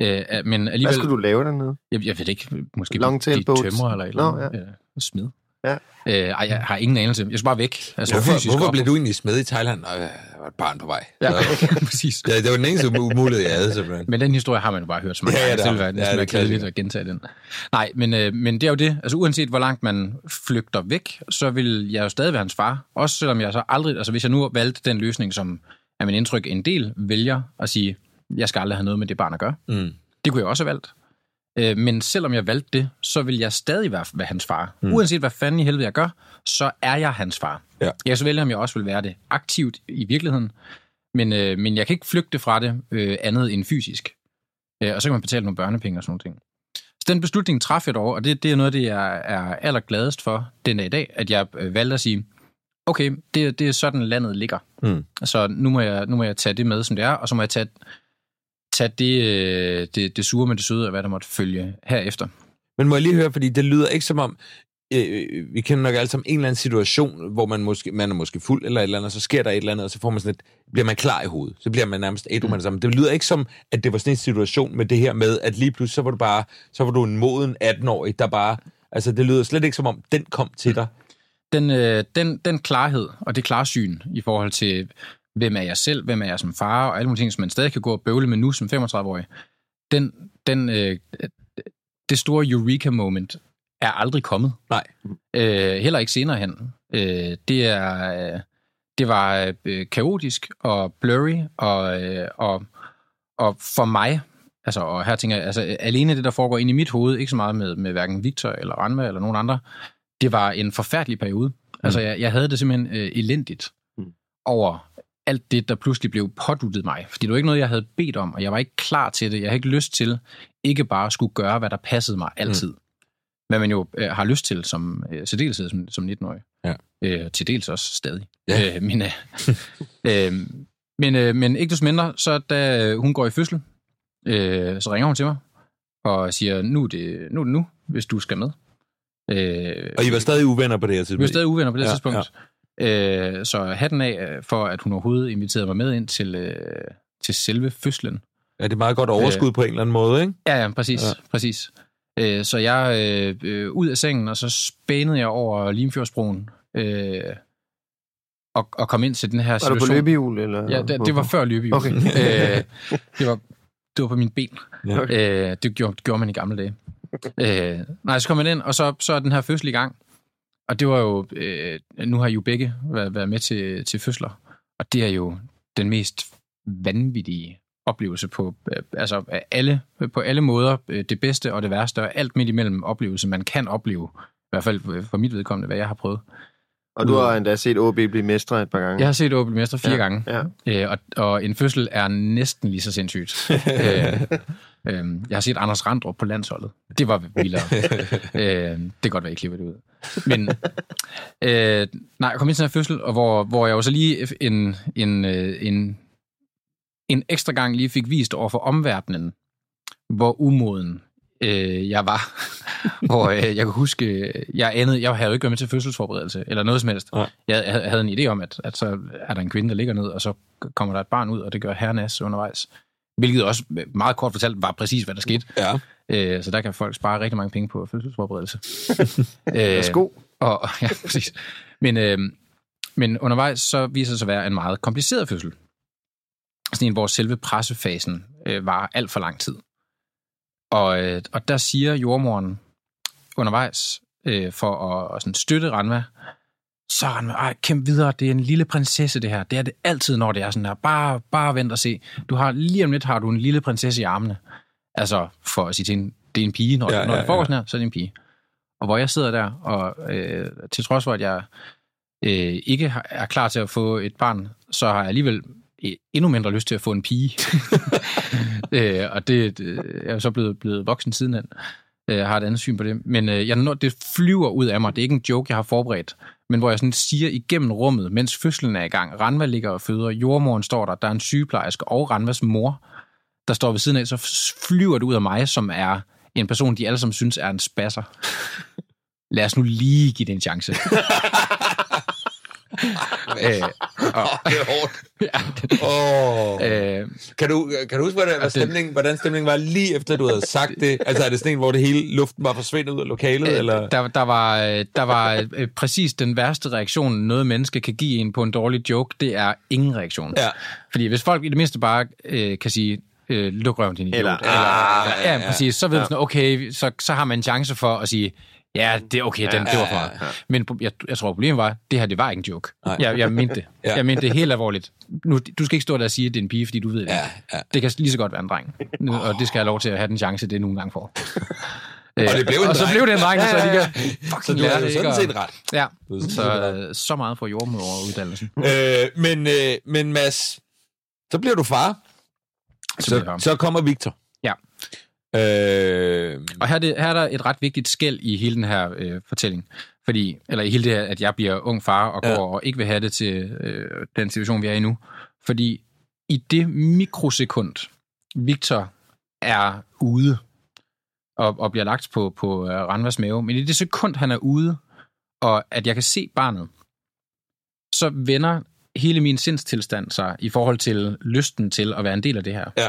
D: Øh, men
B: Hvad
D: alligevel,
B: skulle du lave dernede?
D: jeg, jeg ved ikke, måske
B: boats?
D: tømrer eller et eller andet. ja. Smed.
B: Ja.
D: Øh, ej, jeg har ingen anelse. Jeg skal bare væk. Altså,
C: Hvorfor,
D: fysisk
C: hvorfor
D: op-
C: blev du egentlig smed i Thailand? Og jeg var et barn på vej.
D: Ja,
C: Så,
D: præcis.
C: det, det var den eneste mu- mulighed, jeg havde, simpelthen.
D: Men den historie har man jo bare hørt så mange
C: Ja, ja,
D: gange.
C: det
D: Det
C: man.
D: være,
C: Ja, det er
D: kedeligt at gentage den. Nej, men, øh, men det er jo det. Altså uanset hvor langt man flygter væk, så vil jeg jo stadig være hans far. Også selvom jeg så aldrig... Altså hvis jeg nu valgte den løsning, som er min indtryk, en del vælger at sige, jeg skal aldrig have noget med det barn at gøre.
C: Mm.
D: Det kunne jeg også have valgt. Øh, Men selvom jeg valgte det, så vil jeg stadig være, være hans far. Mm. Uanset hvad fanden i helvede jeg gør, så er jeg hans far.
C: Ja.
D: Jeg så vælge, om jeg også vil være det aktivt i virkeligheden. Men, øh, men jeg kan ikke flygte fra det øh, andet end fysisk. Øh, og så kan man betale nogle børnepenge og sådan nogle ting. Så den beslutning træffede jeg dog, og det, det er noget det, jeg er allergladest for den dag i dag, at jeg øh, valgte at sige, okay, det, det er sådan landet ligger.
C: Mm.
D: Så nu må, jeg, nu må jeg tage det med, som det er, og så må jeg tage, tage det, øh, det, det sure med det søde, og hvad der måtte følge herefter.
C: Men må jeg lige høre, fordi det lyder ikke som om, øh, vi kender nok alle sammen en eller anden situation, hvor man, måske, man er måske fuld eller et eller andet, og så sker der et eller andet, og så får man sådan et, bliver man klar i hovedet. Så bliver man nærmest ædru mm. med det lyder ikke som, at det var sådan en situation med det her med, at lige pludselig, så var du bare, så var du en moden 18-årig, der bare, altså det lyder slet ikke som om, den kom til dig.
D: Den, øh, den, den klarhed og det klarsyn i forhold til, hvem er jeg selv, hvem er jeg som far, og alle mulige ting, som man stadig kan gå og bøvle med nu som 35-årig, den, den, øh, det store eureka-moment er aldrig kommet.
C: Nej.
D: Øh, heller ikke senere hen. Øh, det er... Øh, det var øh, kaotisk og blurry, og, øh, og, og for mig, altså, og her tænker jeg, altså, alene det, der foregår inde i mit hoved, ikke så meget med, med hverken Victor eller Ranma eller nogen andre, det var en forfærdelig periode. Mm. Altså, jeg, jeg havde det simpelthen øh, elendigt
B: mm.
D: over alt det, der pludselig blev påduttet mig. Fordi det var ikke noget, jeg havde bedt om, og jeg var ikke klar til det. Jeg havde ikke lyst til ikke bare at skulle gøre, hvad der passede mig altid. Mm. Hvad man jo øh, har lyst til som øh, særdeleshed som, som 19-årig.
C: Ja.
D: Øh, til dels også stadig.
C: Ja.
D: Øh, men, øh, øh, men, øh, men ikke desto mindre, så da hun går i fødsel, øh, så ringer hun til mig og siger, nu er det nu, er det nu hvis du skal med. Øh,
C: Og I var stadig uvenner på det her
D: vi var
C: tidspunkt?
D: stadig uvenner på det
C: Ja,
D: ja, tidspunkt. Ja. Øh, så hatten af øh, for, at hun overhovedet inviterede mig med ind til, øh, til selve fødslen.
C: Ja, det er meget godt overskud
D: Øh.
C: på en eller anden måde, ikke?
D: Ja, ja, præcis.
C: Ja.
D: Præcis. Øh, så jeg øh, øh, ud af sengen, og så spænede jeg over Limfjordsbroen øh, og, og kom ind til den her
B: Var du
D: situation.
B: på løbehjul? Eller?
D: Ja, det, det var før løbehjul.
B: Okay.
D: øh, det, var, det var på mine ben.
C: Ja.
D: Øh, det, gjorde, det gjorde man i gamle dage. øh, nej, så kom man ind, og så, så er den her fødsel i gang. Og det var jo, øh, nu har I jo begge været, været med til, til fødsler, og det er jo den mest vanvittige oplevelse på, øh, altså alle, på alle måder, øh, det bedste og det værste, og alt midt imellem oplevelse, man kan opleve, i hvert fald for mit vedkommende, hvad jeg har prøvet.
B: Og du har endda set OB blive mestre et par gange.
D: Jeg har set OB Mestre fire
B: Ja,
D: gange,
B: ja.
D: Øh, og, og en fødsel er næsten lige så sindssygt. øh, øh, jeg har set Anders Randrup på landsholdet. Det var vildere. øh, det kan godt være, jeg klipper det ud. Men øh, nej, jeg kom ind til den her fødsel, og hvor, hvor jeg jo så lige en, en, øh, en, en ekstra gang lige fik vist over for omverdenen, hvor umoden øh, jeg var. hvor øh, jeg kan huske, jeg, anede, jeg havde jo ikke været med til fødselsforberedelse, eller noget som helst.
C: Nej.
D: Jeg, jeg havde en idé om, at, at så er der en kvinde, der ligger ned, og så kommer der et barn ud, og det gør herrenas undervejs. Hvilket også meget kort fortalt var præcis, hvad der skete.
C: Ja.
D: Øh, så der kan folk spare rigtig mange penge på fødselsforberedelse. øh,
B: Værsgo.
D: og, ja, præcis. Men, øh, men undervejs så viser det sig at være en meget kompliceret fødsel. Sådan en, hvor selve pressefasen øh, var alt for lang tid. Og, øh, og der siger jordmoren undervejs, øh, for at, at sådan støtte Ranva, så er Ranva, ej, kæmp videre, det er en lille prinsesse det her. Det er det altid, når det er sådan her. Bare, bare vent og se. Du har, lige om lidt har du en lille prinsesse i armene. Altså, for at sige til en, det er en pige. Når,
C: Ja,
D: ja, når det foregår
C: ja.
D: sådan her, så er det en pige. Og hvor jeg sidder der, og øh, til trods for, at jeg øh, ikke er klar til at få et barn, så har jeg alligevel øh, endnu mindre lyst til at få en pige. øh, og det, det, jeg er så blevet, blevet voksen sidenhen. Øh, Jeg har et andet syn på det. Men øh, jeg, når det flyver ud af mig. Det er ikke en joke, jeg har forberedt. Men hvor jeg sådan siger igennem rummet, mens fødslen er i gang. Ranva ligger og føder. Jordmoren står der. Der er en sygeplejerske og Ranvas mor, der står ved siden af. Så flyver det ud af mig, som er en person, de alle sammen synes er en spasser. Lad os nu lige give det en chance. øh, og,
C: Det er hårdt.
D: ja, det,
C: Oh.
D: øh,
C: Kan du, kan du huske, hvordan, hvad stemningen, hvordan stemningen var lige efter, du havde sagt det? Altså, er det sådan en, hvor det hele luften var forsvindet ud af lokalet? eller?
D: Der, der var, øh, der var øh, præcis den værste reaktion, noget menneske kan give en på en dårlig joke, det er ingen reaktion.
C: Ja.
D: Fordi hvis folk i det mindste bare øh, kan sige, øh, luk røven din idiot,
B: Eller,
D: eller,
B: "Ah,
D: eller ja, ja, præcis, så ved ja. man sådan, okay, så, så har man en chance for at sige, ja, det er okay, den, det var for meget. Men pro- jeg, jeg tror, problemet var, det her, det var ikke en joke.
C: Nej.
D: Jeg, jeg mente det.
C: Ja.
D: Jeg mente det helt alvorligt. Nu, du skal ikke stå der og sige, at det er en pige, fordi du ved det.
C: Ja, ja.
D: Det kan lige så godt være en dreng. Nu, og det skal jeg have lov til at have den chance, det nogle gange får.
C: Og det blev en
D: og så blev det en dreng, så de kan
C: Så
D: fucking
C: du
D: lære det,
C: sådan set ret.
D: Ja, så, øh, så meget for jordmoderuddannelsen.
C: Øh, men, øh, men Mads, så bliver du far.
D: Så
C: Så, så kommer Victor. Øh,
D: Og her er, det, her er der et ret vigtigt skæld i hele den her øh, fortælling. Fordi, eller i hele det her, at jeg bliver ung far og går
C: Ja.
D: og ikke vil have det til øh, den situation, vi er i nu. Fordi i det mikrosekund, Victor er ude og, og bliver lagt på, på uh, Ranvas mave, men i det sekund, han er ude, og at jeg kan se barnet, så vender hele min sindstilstand sig i forhold til lysten til at være en del af det her.
C: Ja.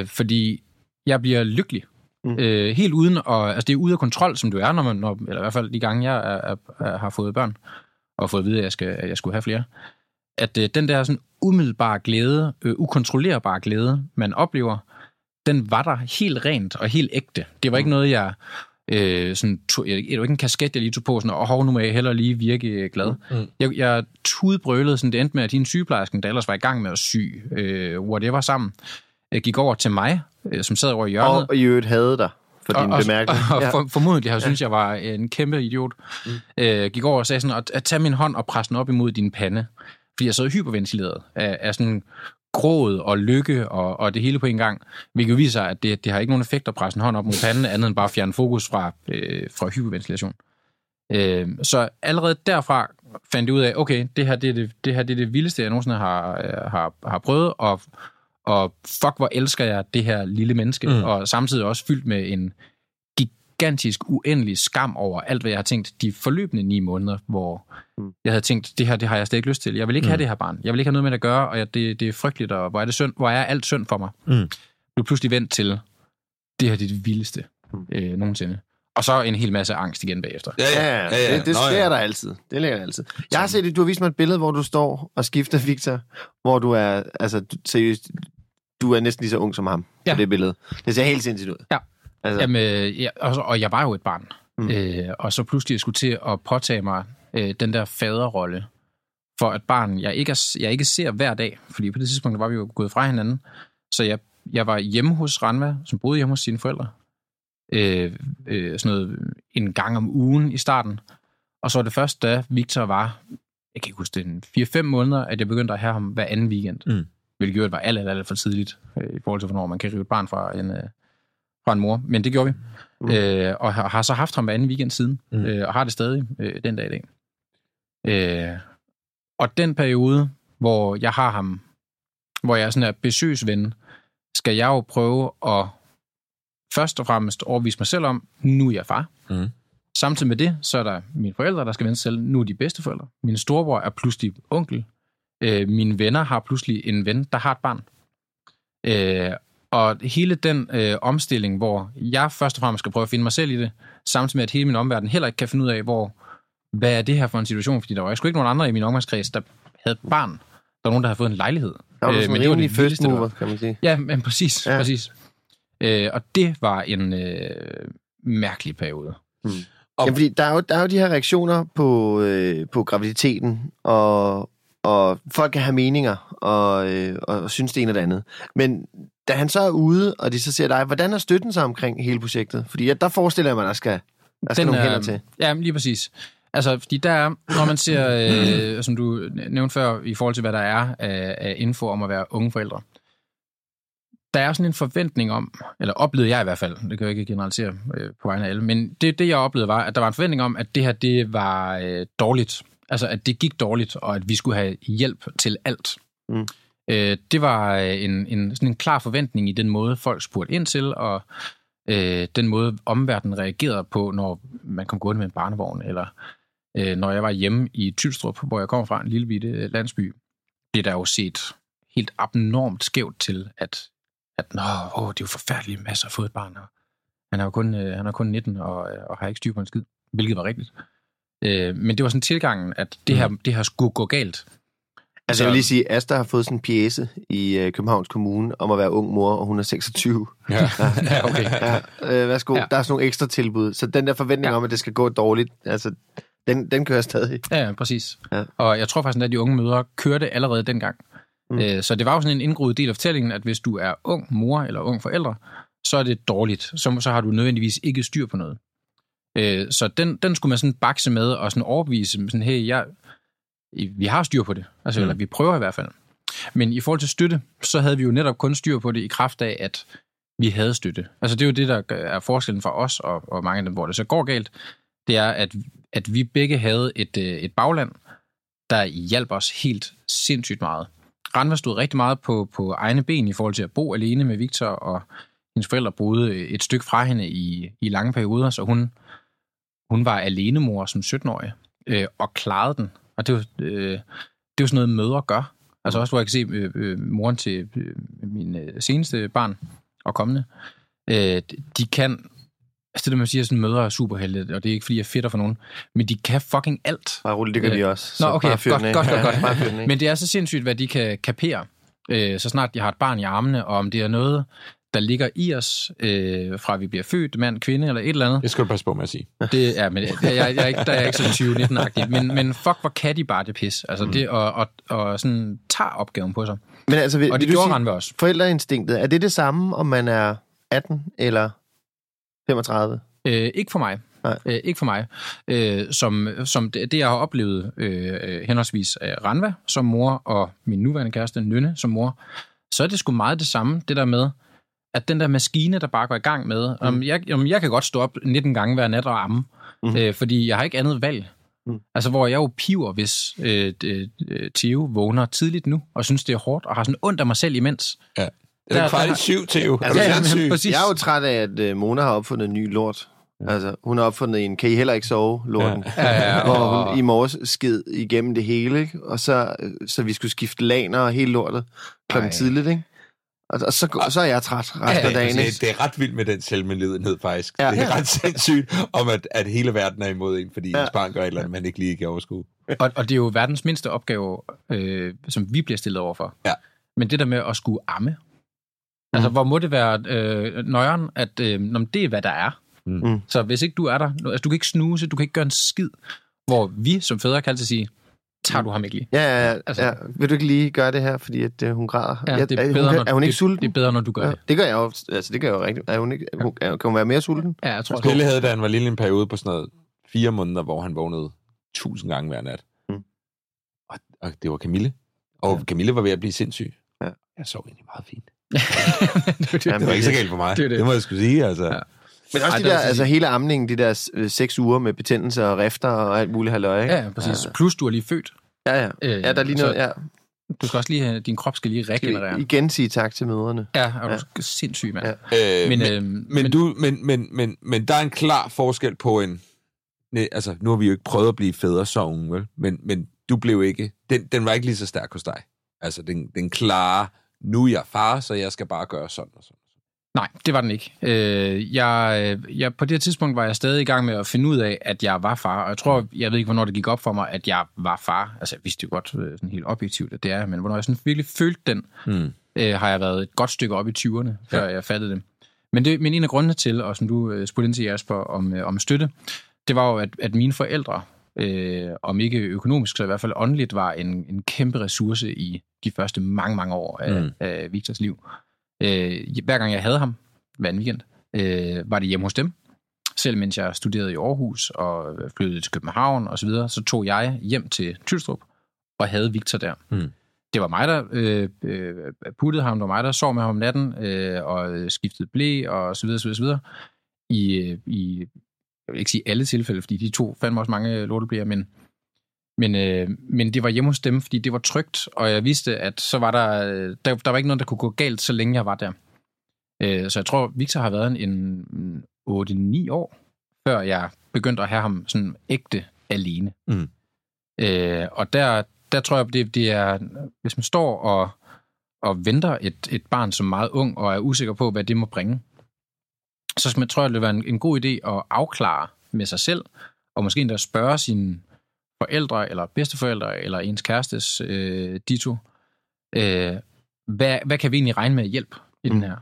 D: Øh, fordi jeg bliver lykkelig. Mm. Øh, helt uden at, altså det er ude af kontrol, som du er, når man, når, eller i hvert fald de gange, jeg er, er, er, har fået børn, og fået at vide, at jeg, skal, at jeg skulle have flere, at øh, den der sådan umiddelbare glæde, øh, ukontrollerbare glæde, man oplever, den var der helt rent og helt ægte. Det var ikke noget, jeg øh, sådan, tog, jeg, det var ikke en kasket, jeg lige tog på, sådan, og hov, nu må jeg hellere lige virke øh, glad. Mm. Jeg, jeg tudbrølede, sådan det endte med, at hende sygeplejersken, der ellers var i gang med at sy, øh, whatever sammen, øh, gik over til mig, som sad over i hjørnet.
B: Og i øvrigt havde dig for din
D: og,
B: bemærkning.
D: Og, og
B: Ja.
D: for, formodentlig har synes jeg var en kæmpe idiot. Mm. Øh, gik over og sagde sådan, at, at tage min hånd og presse den op imod din pande. Fordi jeg sad hyperventileret af, af sådan gråd og lykke og, og det hele på en gang. Hvilket jo viser, at det, det har ikke nogen effekt at presse en hånd op mod panden, andet end bare at fjerne fokus fra, øh, fra hyperventilation. Øh, så allerede derfra fandt jeg ud af, okay, det her det er det, det, her, det, er det vildeste, jeg nogensinde har, øh, har, har prøvet, og, og fuck, hvor elsker jeg det her lille menneske, mm. og samtidig også fyldt med en gigantisk, uendelig skam over alt, hvad jeg har tænkt de forløbende ni måneder, hvor mm. jeg havde tænkt, det her, det har jeg slet ikke lyst til. Jeg vil ikke mm. have det her barn. Jeg vil ikke have noget med det at gøre, og jeg, det, det er frygteligt, og hvor er, det synd, hvor er alt synd for mig.
C: Mm.
D: Du er pludselig vendt til, det her det er det vildeste øh, nogensinde. Og så en hel masse angst igen bagefter.
C: Ja,
B: Ja, ja, det, det
C: Nå,
B: sker der altid. Det ligger der altid. Jeg har set, du har vist mig et billede, hvor du står og skifter Victor, hvor du er, altså seriøst, du er næsten lige så ung som ham
D: Ja.
B: på det billede. Det ser helt sindssygt ud.
D: Ja.
B: Altså,
D: Jamen, øh, ja, og, så- og jeg var jo et barn.
B: Mm.
D: Øh, og så pludselig jeg skulle til at påtage mig øh, den der faderrolle for et barn, jeg ikke, er, jeg ikke ser hver dag. Fordi på det tidspunkt var vi jo gået fra hinanden. Så jeg, jeg var hjemme hos Ranva, som boede hjemme hos sine forældre. Øh, øh, sådan noget en gang om ugen i starten. Og så var det først, da Victor var, jeg kan ikke huske det, 4-5 måneder, at jeg begyndte at have ham hver anden weekend.
C: Mm.
D: Hvilket jo var alt, alt, alt for tidligt, øh, i forhold til, hvornår man kan rive et barn fra en, øh, fra en mor. Men det gjorde vi.
B: Mm.
D: Øh, og har, har så haft ham hver anden weekend siden,
C: Mm.
D: øh, og har det stadig øh, den dag i dag. Øh, og den periode, hvor jeg har ham, hvor jeg er sådan en besøgsven, skal jeg jo prøve at først og fremmest overvise mig selv om, nu er jeg far.
C: Mm.
D: Samtidig med det, så er der mine forældre, der skal vende sig selv. Nu er de bedsteforældre. Min storebror er pludselig onkel. Øh, mine venner har pludselig en ven, der har et barn. Øh, og hele den øh, omstilling, hvor jeg først og fremmest skal prøve at finde mig selv i det, samtidig med, at hele min omverden heller ikke kan finde ud af, hvor, hvad er det her for en situation? Fordi der var sgu ikke nogen andre i min omgangskreds, der havde et barn. Der var nogen, der havde fået en lejlighed.
B: der var
D: Øh, men det var det
B: first mover, kan man sige.
D: Ja, men præcis.
B: Ja.
D: Præcis. Øh, og det var en øh, mærkelig periode.
C: Og-
B: Ja, fordi der er, jo, der er jo de her reaktioner på, øh, på graviditeten, og, og folk kan have meninger, og, øh, og synes det ene det andet. Men da han så er ude, og de så ser dig, hvordan er støtten sig omkring hele projektet? Fordi ja, der forestiller jeg mig, der skal, der skal nogle hænder til.
D: Ja, lige præcis. Altså, fordi der er, når man ser, øh, som du nævnte før, i forhold til, hvad der er af, af info om at være unge forældre, der er sådan en forventning om, eller oplevede jeg i hvert fald, det kan jeg ikke generalisere øh, på vegne af alle, men det, det jeg oplevede var, at der var en forventning om, at det her, det var øh, dårligt. Altså, at det gik dårligt, og at vi skulle have hjælp til alt.
B: Mm.
D: Øh, det var øh, en, en, sådan en klar forventning i den måde, folk spurgte ind til, og øh, den måde, omverdenen reagerede på, når man kom gående med en barnevogn, eller øh, når jeg var hjemme i Tylstrup, hvor jeg kommer fra, en lille bitte øh, landsby, blev der jo set helt abnormt skævt til, at, at Nå, åh, det er jo forfærdeligt, masser har fået et barn, og han er jo kun, øh, han er kun 19 og, øh, og har ikke styr på en skid, hvilket var rigtigt. Øh, men det var sådan tilgangen, at det her, det her skulle gå galt.
B: Altså, jeg vil lige sige, at Asta har fået sådan en pjæse i øh, Københavns Kommune om at være ung mor, og hun er 26.
C: Ja.
D: Ja, okay.
B: Ja, øh, værsgo. Ja. Der er sådan nogle ekstra tilbud. Så den der forventning ja. Om, at det skal gå dårligt, altså, den, den kører stadig.
D: Ja, ja, præcis.
B: Ja.
D: Og jeg tror faktisk, at de unge mødre kørte allerede dengang.
B: Mm.
D: Mm. Øh, så det var jo sådan en indgroet del af fortællingen, at hvis du er ung mor eller ung forældre, så er det dårligt. Så, så har du nødvendigvis ikke styr på noget. Øh, så den, den skulle man sådan bakse med og sådan overbevise, sådan, hey, jeg, vi har styr på det. Altså, Mm. eller vi prøver i hvert fald. Men i forhold til støtte, så havde vi jo netop kun styr på det i kraft af, at vi havde støtte. Altså det er jo det, der er forskellen for os og, og mange af dem, hvor det så går galt. Det er, at, at vi begge havde et, øh, et bagland, der hjalp os helt sindssygt meget. Ranva stod rigtig meget på, på egne ben i forhold til at bo alene med Victor, og hendes forældre boede et stykke fra hende i, i lange perioder, så hun, hun var alenemor som 17-årig, øh, og klarede den. Og det er, jo, øh, det er jo sådan noget, mødre gør. Altså også, hvor jeg kan se øh, øh, moren til øh, min øh, seneste barn og kommende. Øh, de kan, altså det der, man siger, sådan mødre er superhelte, og det er ikke, fordi jeg fedter for nogen, men de kan fucking alt.
B: Bare roligt, det gør
D: Øh,
B: vi også.
D: Nå, okay, godt, godt, godt, godt.
B: Af.
D: Men det er så sindssygt, hvad de kan kapere, øh, så snart de har et barn i armene, og om det er noget, der ligger i os, øh, fra vi bliver født, mand, kvinde eller et eller andet.
C: Det skal du passe på med at sige.
D: Det er, men jeg, jeg, jeg, er ikke, der er jeg ikke sådan 20-19-agtig, men, men fuck, hvor kan de bare det pis. Altså
B: Mm.
D: det, og, og, og sådan tager opgaven på sig.
B: Men altså, vil,
D: Og det
B: vil
D: gjorde Ranve også.
B: forældreinstinktet, er det det samme, om man er 18 eller 35?
D: Øh, ikke for mig.
B: Nej.
D: Øh, ikke for mig. Øh, som, som det, det, jeg har oplevet øh, øh, henholdsvis af Ranva som mor, og min nuværende kæreste Nynne som mor, så er det sgu meget det samme, det der med, at den der maskine, der bare går i gang med, mm. om, jeg, om jeg kan godt stå op 19 gange hver nat og amme,
B: Mm.
D: øh, fordi jeg har ikke andet valg.
B: Mm.
D: Altså, hvor jeg jo piver, hvis øh, øh, øh, Theo vågner tidligt nu, og synes, det er hårdt, og har sådan ondt af mig selv imens.
C: Ja. Det
D: Der-
C: er kvart
D: der-
C: i syv, Theo.
B: Altså,
C: Er du
D: ja,
C: sindssyg?
D: præcis.
B: Jeg er jo træt af, at uh, Mona har opfundet en ny lort. Ja. Altså, hun har opfundet en, kan I heller ikke sove, lorten. Ja.
D: Ja, ja,
B: Hvor
D: og-
B: hun i morges skid igennem det hele, ikke? Og så, øh, så vi skulle skifte laner og hele lortet klokken
D: Ej.
B: tidligt, ikke? Og, og så, så er jeg træt resten
D: Ja,
B: af dagen,
C: Altså, det, det er ret vildt med den selvmedlidenhed, faktisk.
B: Ja.
C: Det er
B: Ja.
C: ret sindssygt, om at, at hele verden er imod en, fordi
B: Ja.
C: ens barn gør et eller andet, man ikke lige kan overskue.
D: Og, og det er jo verdens mindste opgave, øh, som vi bliver stillet overfor.
C: Ja.
D: Men det der med at skulle amme, Altså, hvor må det være øh, nøjeren, at øh, når det er, hvad der er.
C: Mm.
D: Så hvis ikke du er der, altså, du kan ikke snuse, du kan ikke gøre en skid. Hvor vi som fædre kan altid sige, tager du ham ikke lige?
B: Ja, ja, ja,
D: Altså-
B: ja. Vil du ikke lige gøre det her, fordi at, uh, hun græder?
D: Ja, det er,
B: hun,
D: bedre,
B: kan-
D: når,
B: er hun ikke
D: det,
B: sulten?
D: Det er bedre, når du gør
B: ja,
D: det.
B: det gør jeg jo. Altså, det gør jeg jo rigtigt. Er hun ikke, er hun, er, kan hun være mere sulten?
D: Ja, jeg tror,
C: Pelle havde, da han var lille, en periode på sådan noget fire måneder, hvor han vågnede tusind gange hver nat.
B: Mm.
C: Og, og det var Camille. Og ja. Camille var ved at blive sindssyg.
B: Ja.
C: Jeg sov egentlig meget fint.
D: det, det,
C: Det var ikke så galt for mig.
D: Det
C: Det,
D: er det.
C: det må jeg skulle sige. Altså.
D: Ja.
C: Ja.
B: Men også
D: Ej,
B: de
D: det er
B: der, altså hele amningen, de der øh, seks uger med betændelse og rifter og alt muligt halløj, ikke?
D: Ja, ja, præcis. Plus, du er lige født.
B: Ja, ja.
D: Øh,
B: Ja, der er lige
D: så
B: noget, ja.
D: Du skal også lige have, din krop skal lige regenerere.
B: Skal igen sige tak til mødrene.
D: Ja, og du
B: Ja.
D: er sindssyg, mand.
B: Ja.
C: Øh,
D: Men,
C: men,
D: øh,
C: men,
D: men-
C: du, men, men, men, men der er en klar forskel på en... Nej, altså, nu har vi jo ikke prøvet at blive fædre så unge, vel? Men, men du blev ikke... Den, den var ikke lige så stærk hos dig. Altså, den, den klare... Nu er jeg far, så jeg skal bare gøre sådan og sådan.
D: Nej, det var den ikke. Øh, jeg, jeg, på det tidspunkt var jeg stadig i gang med at finde ud af, at jeg var far. Og jeg tror, jeg ved ikke, hvornår det gik op for mig, at jeg var far. Altså, jeg vidste jo godt øh, sådan helt objektivt, at det er, men hvornår jeg sådan virkelig følte den,
C: Mm.
D: øh, har jeg været et godt stykke op i 20'erne, før ja. jeg fattede det. Men, det. men en af grundene til, og som du øh, spurgte ind til Jasper om, øh, om støtte, det var jo, at, at mine forældre, øh, om ikke økonomisk, så i hvert fald åndeligt, var en, en kæmpe ressource i de første mange, mange år af,
C: mm.
D: af Victors liv. Øh, hver gang jeg havde ham, hver anden weekend, øh, var det hjemme hos dem. Selv mens jeg studerede i Aarhus og flyttede til København osv., så, videre, så tog jeg hjem til Tylstrup og havde Victor der.
C: Mm.
D: Det var mig, der øh, øh, puttede ham, det var mig, der sov med ham om natten øh, og skiftede blæ og så videre, så videre, så videre. I, øh, i, jeg vil ikke sige alle tilfælde, fordi de to fandme også mange lorteblæer, men, men, øh, men det var hjemme hos dem, fordi det var trygt, og jeg vidste, at så var der, øh, der, der var ikke noget, der kunne gå galt, så længe jeg var der. Øh, så jeg tror, Victor har været en, en 8-9 år, før jeg begyndte at have ham sådan ægte alene.
C: Mm.
D: Øh, og der, der tror jeg, det, det er, hvis man står og, og venter et, et barn som meget ung, og er usikker på, hvad det må bringe, så skal man, tror jeg, det vil være en, en god idé at afklare med sig selv, og måske endda spørge sine forældre, eller bedsteforældre, eller ens kærestes øh, dito, øh, hvad, hvad kan vi egentlig regne med hjælp i den
B: Mm.
D: her?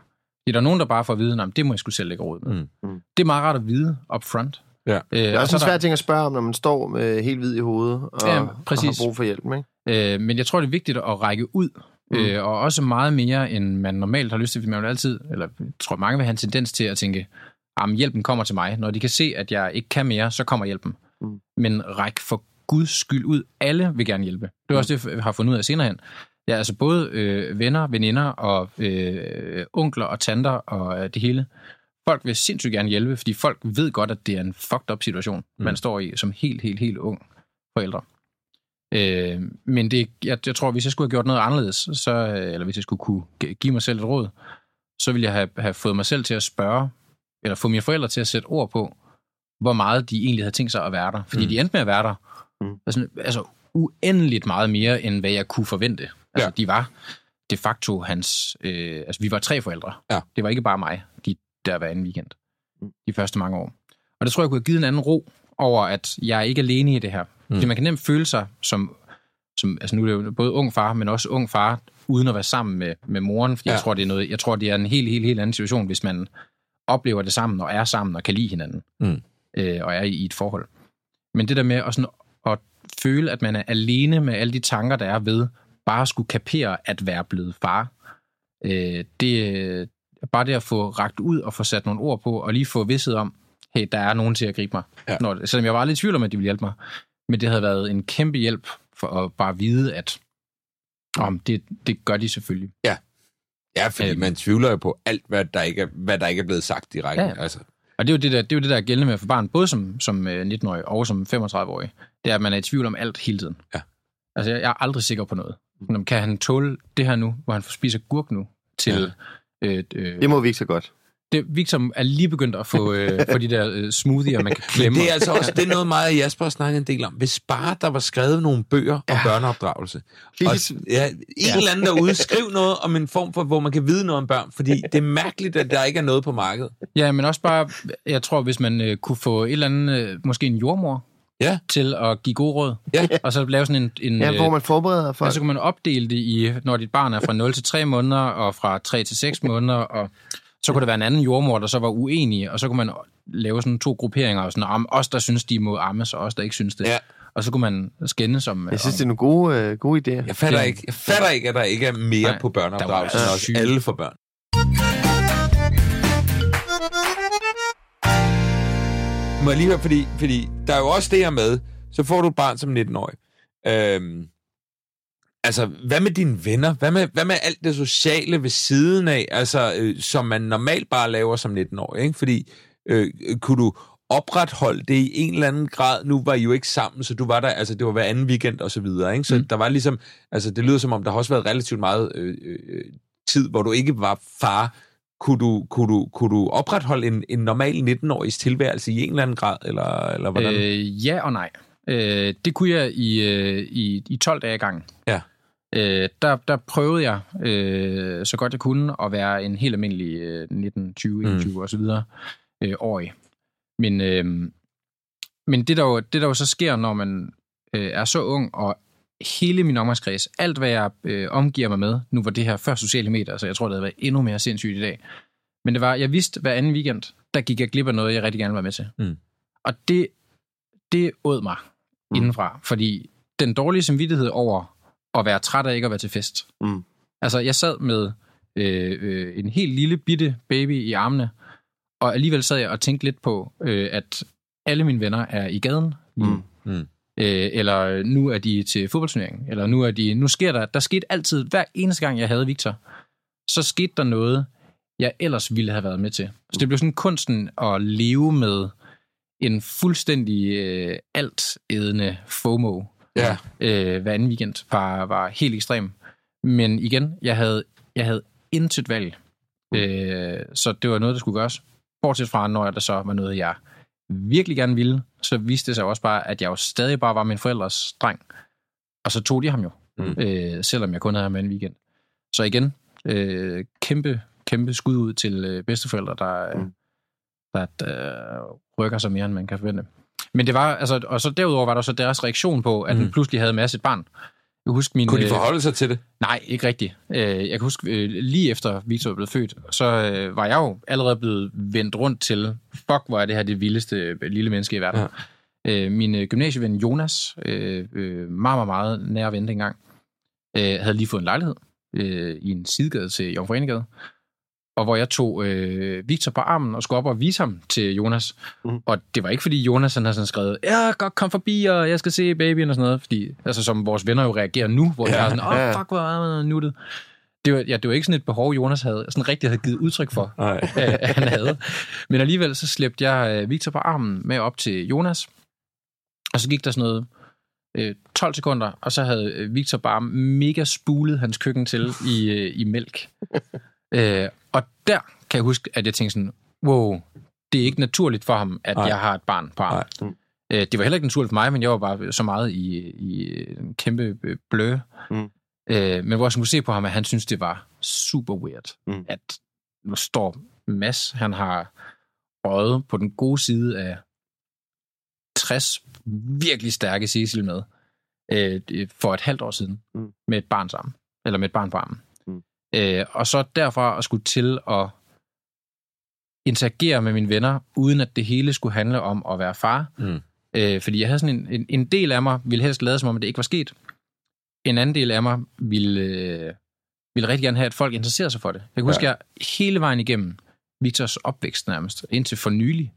D: Det er der nogen, der bare får at vide, at det må jeg skulle selv lægge råd med.
C: Mm.
D: Det er meget rart at vide up front.
C: Ja.
D: Øh,
B: Det er
D: og
B: også
D: så
B: en svær ting at spørge om, når man står med helt hvid i hovedet og,
D: Ja,
B: og
D: præcis.
B: har brug for hjælp, ikke?
D: Øh, men jeg tror, det er vigtigt at række ud,
B: Mm.
D: mm. øh, og også meget mere, end man normalt har lyst til, fordi man vil altid, eller jeg tror mange vil have en tendens til at tænke, at hjælpen kommer til mig. Når de kan se, at jeg ikke kan mere, så kommer hjælpen.
B: Mm.
D: Men ræk for Guds skyld ud. Alle vil gerne hjælpe. Det er også det, jeg har fundet ud af senere hen. Ja, altså både øh, venner, veninder og øh, onkler og tanter og øh, det hele. Folk vil sindssygt gerne hjælpe, fordi folk ved godt, at det er en fucked up situation, mm. man står i som helt, helt, helt ung forældre. Øh, men det, jeg, jeg tror, hvis jeg skulle have gjort noget anderledes, så, øh, eller hvis jeg skulle kunne gi- give mig selv et råd, så ville jeg have, have fået mig selv til at spørge, eller få mine forældre til at sætte ord på, hvor meget de egentlig havde tænkt sig at være der. Fordi
C: Mm.
D: mm. de endte med at være der.
B: Mm.
D: Mm. Altså, uendeligt meget mere, end hvad jeg kunne forvente. Altså,
C: Ja.
D: de var de facto hans... Øh, altså, vi var tre forældre.
C: Ja.
D: Det var ikke bare mig, de der hver anden weekend.
B: Mm.
D: De første mange år. Og det tror jeg kunne have givet en anden ro over, at jeg er ikke alene i det her. Mm. Fordi man kan nemt føle sig som, som... Altså, nu er det jo både ung far, men også ung far, uden at være sammen med, med moren. Fordi
C: Ja.
D: jeg, tror, det er noget, jeg tror, det er en helt, helt, helt anden situation, hvis man oplever det sammen, og er sammen, og kan lide hinanden.
C: Mm.
D: Øh, og er i, i et forhold. Men det der med at, sådan, føle, at man er alene med alle de tanker, der er ved bare at skulle kapere at være blevet far, øh, det er bare det at få ragt ud og få sat nogle ord på, og lige få vidsthed om, hey, der er nogen til at gribe mig.
C: Ja.
D: Når, selvom jeg var lidt i tvivl om, at de ville hjælpe mig. Men det havde været en kæmpe hjælp for at bare vide, at om det, det gør de selvfølgelig.
C: Ja, fordi
D: Øhm.
C: man tvivler jo på alt, hvad der ikke er, hvad der ikke er blevet sagt direkte.
D: Ja, ja.
C: Altså,
D: Og det er jo det, der, det er, jo det, der er gældende med for barn, både som, som øh, 19-årig og som 35-årig. Det er, at man er i tvivl om alt hele tiden.
C: Ja.
D: Altså, jeg, jeg er aldrig sikker på noget. Men Kan han tåle det her nu, hvor han spiser gurk nu, til... Ja. Øh, øh,
B: Det må vi ikke så godt.
D: Det, Victor er lige begyndt at få, øh, få de der øh, smoothier, man kan
C: Men
D: klemme.
C: det er altså også det er noget meget, Jasper snakker en del om. Hvis bare der var skrevet nogle bøger om ja. børneopdragelse. Og, ja, en eller anden derude, skriv noget om en form for, hvor man kan vide noget om børn. Fordi det er mærkeligt, at der ikke er noget på markedet.
D: Ja, men også bare, jeg tror, hvis man øh, kunne få et eller andet, øh, måske en jordmor,
C: Ja.
D: til at give gode råd.
C: Ja.
D: Og så lave sådan en... en
B: Ja, hvor
D: øh,
B: man forbereder
D: og
B: folk.
D: så kan man opdele det i, når dit barn er fra 0 til 3 måneder, og fra 3 til 6 måneder, og så kunne der være en anden jordmor, der så var uenig, og så kunne man lave sådan to grupperinger, og sådan, om os, der synes, de må ammes, og os, der ikke synes det.
C: Ja.
D: Og så kunne man skændes om...
B: Jeg synes,
D: om,
B: det er nogle gode, øh, gode idéer.
C: Jeg fatter,
D: er-
C: ikke, jeg fatter ikke, at der ikke er mere
D: Nej,
C: på børneopdragelsen,
D: der var
C: og også alle for børn. Må jeg lige høre, fordi, fordi der er jo også det her med, så får du et barn som 19-årig. Øhm, altså, hvad med dine venner? Hvad med, hvad med alt det sociale ved siden af, altså, øh, som man normalt bare laver som 19-årig? Ikke? Fordi, øh, kunne du opretholde det i en eller anden grad? Nu var I jo ikke sammen, så du var der, altså det var hver anden weekend og så videre, ikke? Så
D: Mm.
C: der var ligesom, altså det lyder som om, der har også været relativt meget øh, øh, tid, hvor du ikke var far. Kunne du, kunne du, kunne du opretholde en, en normal 19-årigs tilværelse i en eller anden grad, eller, eller hvordan?
D: Øh, ja og nej. Øh, det kunne jeg i, øh, i, i 12 dage i gang.
C: Ja.
D: Øh, der, der prøvede jeg, øh, så godt jeg kunne, at være en helt almindelig øh, 19, 20, 21 mm. videre øh, årig. Men, øh, men det, der jo, det, der jo så sker, når man øh, er så ung, og hele min omgangskreds, alt hvad jeg øh, omgiver mig med, nu var det her før sociale medier, så jeg tror, det havde været endnu mere sindssygt i dag. Men det var, jeg vidste hver anden weekend, der gik jeg glip af noget, jeg rigtig gerne være med til.
C: Mm.
D: Og det, det åd mig mm. indenfra, fordi den dårlige samvittighed over at være træt af ikke at være til fest.
B: Mm.
D: Altså, jeg sad med øh, øh, en helt lille bitte baby i armene, og alligevel sad jeg og tænkte lidt på, øh, at alle mine venner er i gaden.
C: Mm. Mm.
D: Øh, eller nu er de til fodboldturneringen, eller nu er de, nu sker der, der skete altid, hver eneste gang jeg havde Victor, så skete der noget, jeg ellers ville have været med til. Så det blev sådan kunsten at leve med en fuldstændig øh, altædende FOMO,
C: Ja.
D: øh, hver anden weekend, var, var helt ekstrem. Men igen, jeg havde, jeg havde intet valg. Øh, så det var noget, der skulle gøres. Bortset fra, når der så var noget, jeg virkelig gerne ville, så viste det sig også bare, at jeg jo stadig bare var min forældres dreng. Og så tog de ham jo,
C: Mm.
D: øh, selvom jeg kun havde ham en weekend. Så igen, øh, kæmpe, kæmpe skud ud til øh, bedsteforældre, der, mm. der, der rykker sig mere, end man kan forvente. Men det var, altså, og så derudover var der så deres reaktion på, at mm. pludselig havde masset et barn. Jeg kan huske min,
C: Kunne de
D: øh,
C: forholde sig til det?
D: Nej, ikke rigtigt. Øh, Jeg kan huske, øh, lige efter Victor var blevet født, så var jeg jo allerede blevet vendt rundt til, fuck, hvor er det her det vildeste lille menneske i verden. Ja. Min gymnasieven Jonas, meget, meget, meget nær ven dengang, havde lige fået en lejlighed i en sidegade til Jomfrenegade, og hvor jeg tog øh, Victor på armen og skulle op og vise ham til Jonas. Mm. Og det var ikke, fordi Jonas han havde sådan skrevet, ja, godt kom forbi, og jeg skal se babyen og sådan noget. Fordi, altså som vores venner jo reagerer nu, hvor ja. de er sådan, åh, oh, fuck, hvor er han nuttet. Det var, ja, det var ikke sådan et behov, Jonas havde sådan rigtig havde givet udtryk for,
C: Nej.
D: at han havde. Men alligevel så slæbte jeg øh, Victor på armen med op til Jonas. Og så gik der sådan noget øh, 12 sekunder, og så havde øh, Victor bare mega spulet hans køkken til i, øh, i mælk. øh, og der kan jeg huske, at jeg tænkte sådan, wow, det er ikke naturligt for ham, at
C: Nej.
D: Nej. jeg har et barn på armen. Øh, det var heller ikke naturligt for mig, men jeg var bare så meget i, i en kæmpe øh, blø.
B: Mm.
D: Øh, men hvor jeg skulle se på ham, at han synes det var super weird,
B: Mm.
D: at nu står Mads, han har røget på den gode side af 60 virkelig stærke Cecil med øh, for et halvt år siden
B: Mm.
D: med et barn sammen, eller med et barn på armen. Øh, og så derfra at skulle til at interagere med mine venner, uden at det hele skulle handle om at være far.
C: Mm.
D: Øh, fordi jeg havde sådan en, en, en del af mig, ville helst lade som om, at det ikke var sket. En anden del af mig ville, øh, ville rigtig gerne have, at folk interesserer sig for det. Jeg kan huske,
C: Ja.
D: ja. jeg hele vejen igennem Victors opvækst nærmest, indtil for nylig,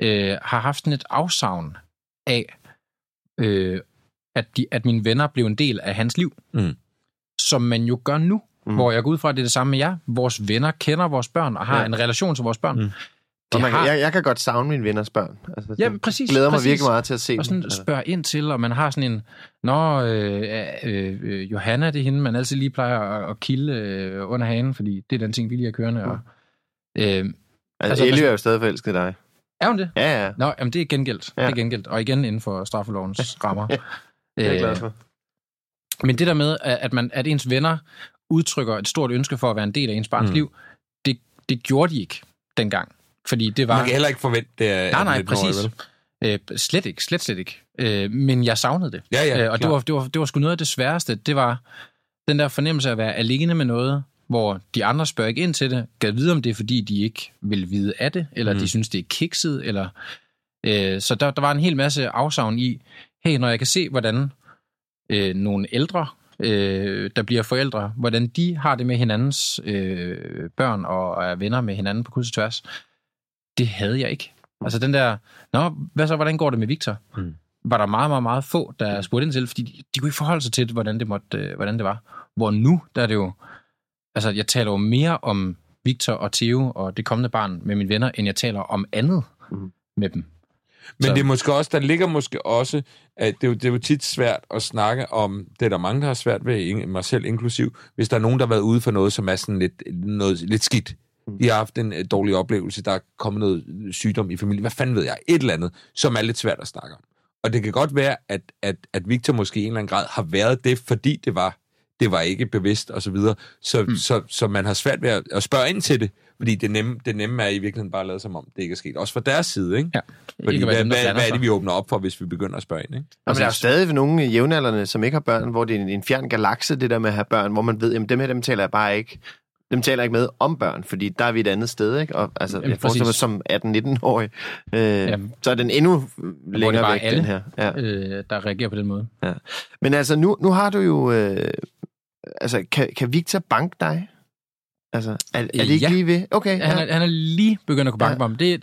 D: øh, har haft sådan et afsavn af, øh, at, de, at mine venner blev en del af hans liv.
C: Mm.
D: Som man jo gør nu,
B: Mm.
D: mm. hvor jeg går ud fra, at det er det samme med jer. Vores venner kender vores børn og har
B: Ja.
D: ja. en relation til vores børn.
C: Mm.
D: Mm.
B: Og man, jeg, jeg kan godt savne mine venners børn. Altså,
D: Ja,
B: det
D: præcis,
B: glæder mig
D: præcis.
B: virkelig meget til at se
D: og
B: dem.
D: sådan
B: Altså.
D: spørge ind til, og man har sådan en, Nå, øh, øh, øh, Johanna, det er hende, man altid lige plejer at, at kilde øh, under hanen, fordi det er den ting, vi lige har kørende. Og, øh,
B: Altså,
D: altså,
B: Ellie er jo stadig forelsket dig.
D: er hun det?
B: Ja, ja.
D: Nå, jamen det er gengældt.
B: Ja.
D: Ja. Det er gengældt. Og igen inden for straffelovens rammer.
B: Det er jeg glad
D: Øh,
B: for.
D: Men det der med, at, man, at ens venner udtrykker et stort ønske for at være en del af ens barns
C: Mm.
D: liv, det, det gjorde de ikke dengang. Fordi det var...
C: Man kan heller ikke forvente det af
D: Nej, nej,
C: 19-årige,
D: præcis.
C: vel?
D: Øh, slet ikke, slet, slet ikke. Øh, men jeg savnede det.
C: Ja, ja,
D: øh, og det var, det, var, det var sgu noget af det sværeste. Det var den der fornemmelse af at være alene med noget, hvor de andre spørger ikke ind til det, kan vide, om det er, fordi de ikke vil vide af det, eller mm. de synes, det er kikset, eller... Øh, så der, der var en hel masse afsavn i, hey, når jeg kan se, hvordan øh, nogle ældre, øh, der bliver forældre, hvordan de har det med hinandens øh, børn og er venner med hinanden på kryds og tværs, det havde jeg ikke. Altså den der, nå, hvad så, hvordan går det med Victor?
C: Mm.
D: Var der meget, meget, meget få, der spurgte ind til, fordi de, de kunne ikke forholde sig til, hvordan det, måtte, øh, hvordan det var. Hvor nu, der er det jo, altså jeg taler jo mere om Victor og Theo og det kommende barn med mine venner, end jeg taler om andet
B: Mhm.
D: med dem.
C: Men
D: Så-
C: det er måske også, der ligger måske også, at det er, jo, det er jo tit svært at snakke om, det er der mange, der har svært ved, mig selv inklusiv, hvis der er nogen, der har været ude for noget, som er sådan lidt, noget, lidt skidt. De har haft en øh, dårlig oplevelse, der er kommet noget sygdom i familien, hvad fanden ved jeg, et eller andet, som er lidt svært at snakke om. Og det kan godt være, at, at, at Victor måske i en eller anden grad har været det, fordi det var, det var ikke bevidst og så videre, så, mm. så, så man har svært ved at, at spørge ind til det, fordi det nemme, det nemme er i virkeligheden bare at lade som om, det ikke er sket. Også fra deres side, ikke?
D: Ja.
C: Fordi
D: Ikke
C: hvad, hvad, hvad er det, vi åbner op for, hvis vi begynder at spørge ind? Ikke?
B: Og
D: Altså,
B: der er jo stadig nogle jævnaldrende, som ikke har børn, hvor det er en, en fjern galakse, det der med at have børn, hvor man ved, jamen dem her, dem taler jeg bare ikke, dem taler ikke med om børn, fordi der er vi et andet sted, ikke? Og altså,
D: Jamen,
B: jeg forestiller mig som 18-19-årig, øh,
D: Jamen.
B: så er den endnu længere væk,
D: alle.
B: den her. Ja.
D: øh, der reagerer på den måde.
B: Men altså, nu, nu har du jo... Øh, altså, kan, kan Victor banke dig? Altså, er, er det
D: Øh,
B: ikke
D: ja.
B: lige ved? Okay,
D: Ja. Han,
B: ja.
D: er, han er lige begyndt at kunne banke
B: Ja.
D: mig om. Det er,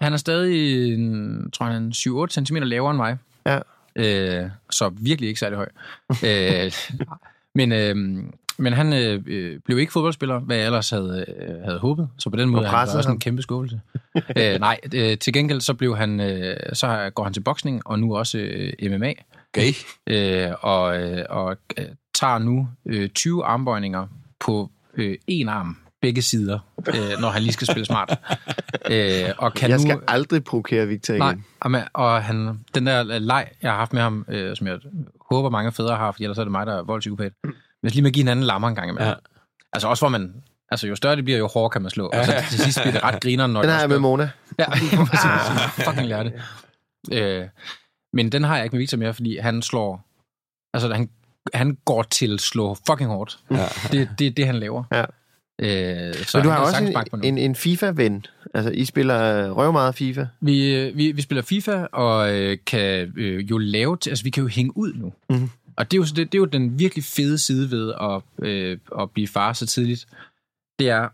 D: han er stadig, en, tror jeg, han er 7-8 cm lavere end mig.
B: Ja.
D: Øh, så virkelig ikke særlig høj. øh, men, øh, men han øh, øh, blev ikke fodboldspiller, hvad jeg ellers havde, øh, havde håbet. Så på den måde er han også
B: ham.
D: en kæmpe skuffelse. øh, nej, øh, til gengæld så blev han, øh, så går han til boksning, og nu også øh, MMA.
C: Okay.
D: øh, og, øh, og øh, tager nu øh, 20 armbøjninger på øh, en arm, begge sider, øh, når han lige skal spille smart. øh, og kan
B: Jeg
D: nu,
B: skal aldrig provokere Victor igen.
D: Nej, og, man, og han, den der øh, leg, jeg har haft med ham, øh, som jeg håber mange fædre har, for ellers er det mig, der er voldspsykopat. Hvis lige med at give hinanden lammer en gang imellem.
C: Ja.
D: Altså også hvor man, altså jo større det bliver, jo hårdere kan man slå. Og så til sidst bliver det ret grineren, når
B: Den har jeg med Mona.
D: Ja, fucking lære det. Øh, men den har jeg ikke med Victor mere, fordi han slår... Altså, han, han går til at slå fucking hårdt.
C: Ja.
D: Det er det, det, han laver.
B: Ja.
D: Øh, så
B: Men du har også en, en, en FIFA-ven. Altså, I spiller øh, røv meget FIFA.
D: Vi, øh, vi, vi spiller FIFA, og øh, kan øh, jo lave... Til, altså, vi kan jo hænge ud nu.
B: Mhm.
D: Og det er, jo, det, det er jo den virkelig fede side ved at, øh, at blive far så tidligt. Det er,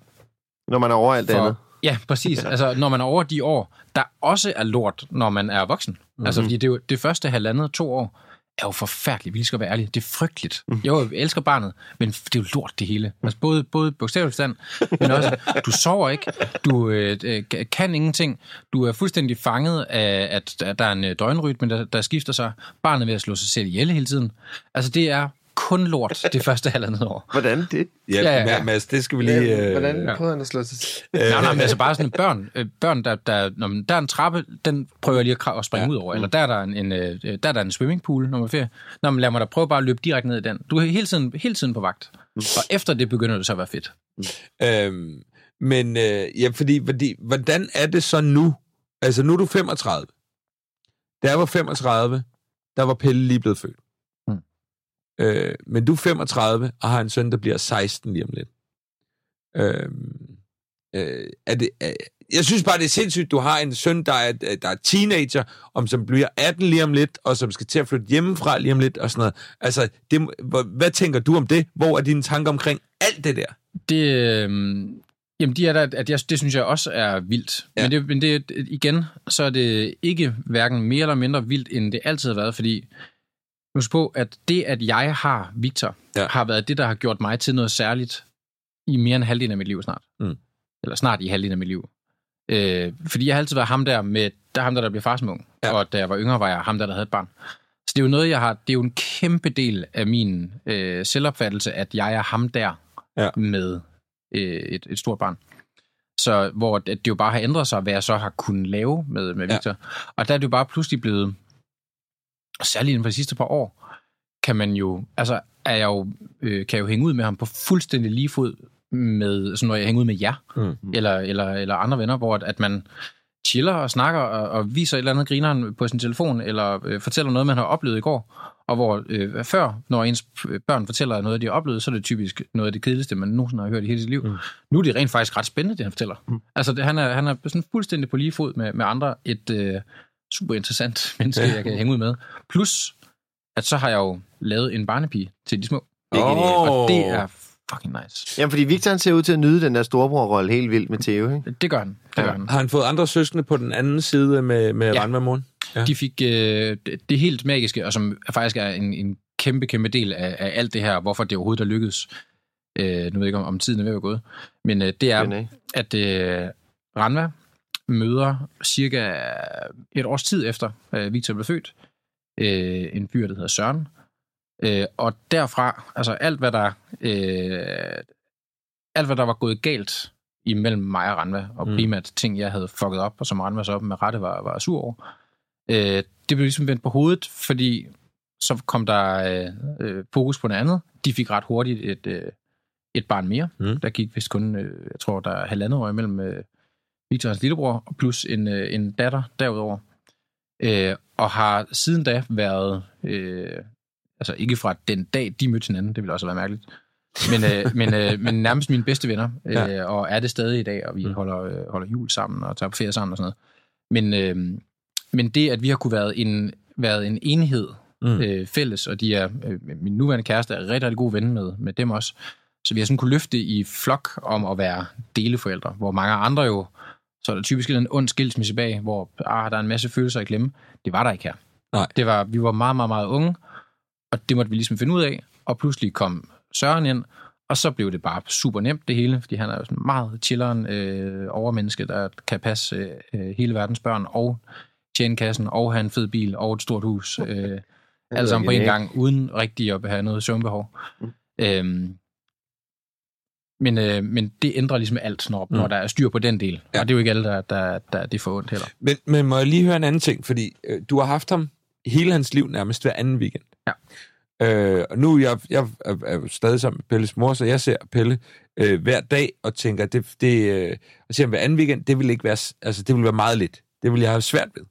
B: Når man er over alt
D: for,
B: andet.
D: Ja, præcis. Altså, når man er over de år, der også er lort, når man er voksen. Mm-hmm. Altså, fordi det, er jo, det første halvandet, to år, er jo forfærdeligt. Vi skal være ærlige. Det er frygteligt. Jo, jeg elsker barnet, men det er jo lort det hele. Altså, både, både bogstaveligt stand, men også, du sover ikke, du øh, øh, kan ingenting, du er fuldstændig fanget af, at der er en øh, døgnrytme, der, der skifter sig. Barnet er ved at slå sig selv ihjel hele tiden. Altså, det er kun lort det første halvandet år.
B: Hvordan det?
C: Ja,
D: Ja,
C: ja,
D: ja,
C: ja.
D: ja.
C: Mads, det skal vi lige... Øh,
B: Hvordan
D: ja.
B: prøver han at slå sig?
D: Nej, nej, men altså bare sådan børn, øh, børn der, der, når man, der er en trappe, den prøver jeg lige at, at springe
C: Ja.
D: ja. ud over. Eller der er der en, en, øh, der er der en swimmingpool, når man er ferie. Nå, men lad mig da prøve bare at løbe direkte ned i den. Du er hele tiden, hele tiden på vagt. Og efter det begynder det så at være fedt.
C: Øhm, men øh, ja, fordi, fordi, hvordan er det så nu? Altså, nu er du 35. Da jeg var 35, der var Pelle lige blevet født. Øh, men du er 35 og har en søn, der bliver 16 lige om lidt. Øhm, øh, er det, er, jeg synes bare, det er sindssygt, du har en søn, der er, der er teenager, om som bliver 18 lige om lidt, og som skal til at flytte hjemmefra lige om lidt, og sådan noget. Altså, det, hvor- hvad tænker du om det? Hvor er dine tanker omkring alt det der?
D: Det, øh, jamen, de er der, at jeg, det synes jeg også er vildt.
C: Ja.
D: Men, det, men det, igen, så er det ikke hverken mere eller mindre vildt, end det altid har været, fordi husk på, at det, at jeg har Victor,
C: Ja.
D: har været det, der har gjort mig til noget særligt i mere end halvdelen af mit liv snart.
C: Mm.
D: Eller snart i halvdelen af mit liv. Øh, fordi jeg har altid været ham der med, der er ham der, der bliver farsmung.
C: Ja.
D: Og da jeg var yngre, var jeg ham der, der havde et barn. Så det er jo noget, jeg har, det er jo en kæmpe del af min øh, selvopfattelse, at jeg er ham der
C: Ja.
D: med øh, et, et stort barn. Så hvor det, det jo bare har ændret sig, hvad jeg så har kunnet lave med, med. Victor. Ja. Og der er det jo bare pludselig blevet, særligt inden for de sidste par år, kan man jo, altså er jeg jo, øh, kan jeg jo hænge ud med ham på fuldstændig lige fod med, sådan når jeg hænger ud med jer,
C: Mm.
D: eller, eller, eller andre venner, hvor at, at man chiller og snakker og, og viser et eller andet grineren på sin telefon, eller øh, fortæller noget, man har oplevet i går. Og hvor øh, før, når ens børn fortæller noget, de har oplevet, så er det typisk noget af det kedeligste, man nogensinde har hørt i hele sit liv. Mm. Nu er det rent faktisk ret spændende, det han fortæller. Mm. Altså, det, han, er, han er sådan fuldstændig på lige fod med, med andre. Et øh, super interessant menneske, ja. jeg kan hænge ud med. Plus, at så har jeg jo lavet en barnepige til de små.
C: Åh.
D: Og det er fucking nice.
B: Jamen, fordi Victor han ser ud til at nyde den der storebror-rolle helt vildt med Theo, ikke?
D: Det gør han. Det gør han.
C: Har han fået andre søskende på den anden side med, med
D: Ja.
C: ja. Randvamoren? Ja.
D: De fik øh, det, helt magiske, og som faktisk er en, en kæmpe, kæmpe del af, af alt det her, hvorfor det overhovedet er lykkedes. Øh, nu ved jeg ikke, om, om tiden er ved at være gået. Men øh, det er,
B: ikke?
D: at øh, Ranva møder cirka et års tid efter øh, Victor blev født, øh, en fyr, der hedder Søren. Øh, og derfra, altså alt hvad der øh, alt hvad der var gået galt imellem mig og Ranva, og
C: Mm.
D: primært ting, jeg havde fucket op, og som Ranva så med rette var, var sur over, øh, det blev ligesom vendt på hovedet, fordi så kom der øh, øh, fokus på noget andet. De fik ret hurtigt et, øh, et barn mere.
C: Mm.
D: Der gik vist kun, øh, jeg tror, der er halvandet år imellem øh, Victor hans lillebror, plus en, øh, en datter derudover. Øh, og har siden da været, øh, altså ikke fra den dag, de mødte hinanden, det ville også være mærkeligt, men, øh, men, øh, men nærmest mine bedste venner, øh,
C: Ja.
D: og er det stadig i dag, og vi
C: Mm.
D: holder, øh, holder jul sammen og tager på ferie sammen og sådan noget. Men, øh, men det, at vi har kunne været en, været en enhed
C: Mm.
D: øh, fælles, og de er, øh, min nuværende kæreste er rigtig, rigtig god ven med, med dem også. Så vi har sådan kunne løfte i flok om at være deleforældre, hvor mange andre jo, så er der typisk en ond skilsmisse bag, hvor ah, der er en masse følelser i klemme. Det var der ikke her.
C: Nej.
D: Det var, vi var meget, meget, meget unge, og det måtte vi ligesom finde ud af, og pludselig kom Søren ind, og så blev det bare super nemt det hele, fordi han er jo sådan meget chilleren øh, overmenneske, der kan passe øh, hele verdens børn, og tjene kassen, og have en fed bil, og et stort hus. Øh, alle sammen på en gang, uden rigtig at have noget søvnbehov.
B: Mm.
D: Øhm, men, øh, men det ændrer ligesom alt, når, mm. når der er styr på den del.
C: Ja.
D: Og det er jo ikke alle, der, der, der det for ondt heller.
C: Men, men må jeg lige høre en anden ting, fordi øh, du har haft ham hele hans liv nærmest hver anden weekend.
D: Ja.
C: Øh, og nu jeg, jeg er, jo stadig sammen med Pelles mor, så jeg ser Pelle øh, hver dag og tænker, det, det, øh, at se ham hver anden weekend, det vil ikke være, altså det vil være meget lidt. Det vil jeg have svært ved.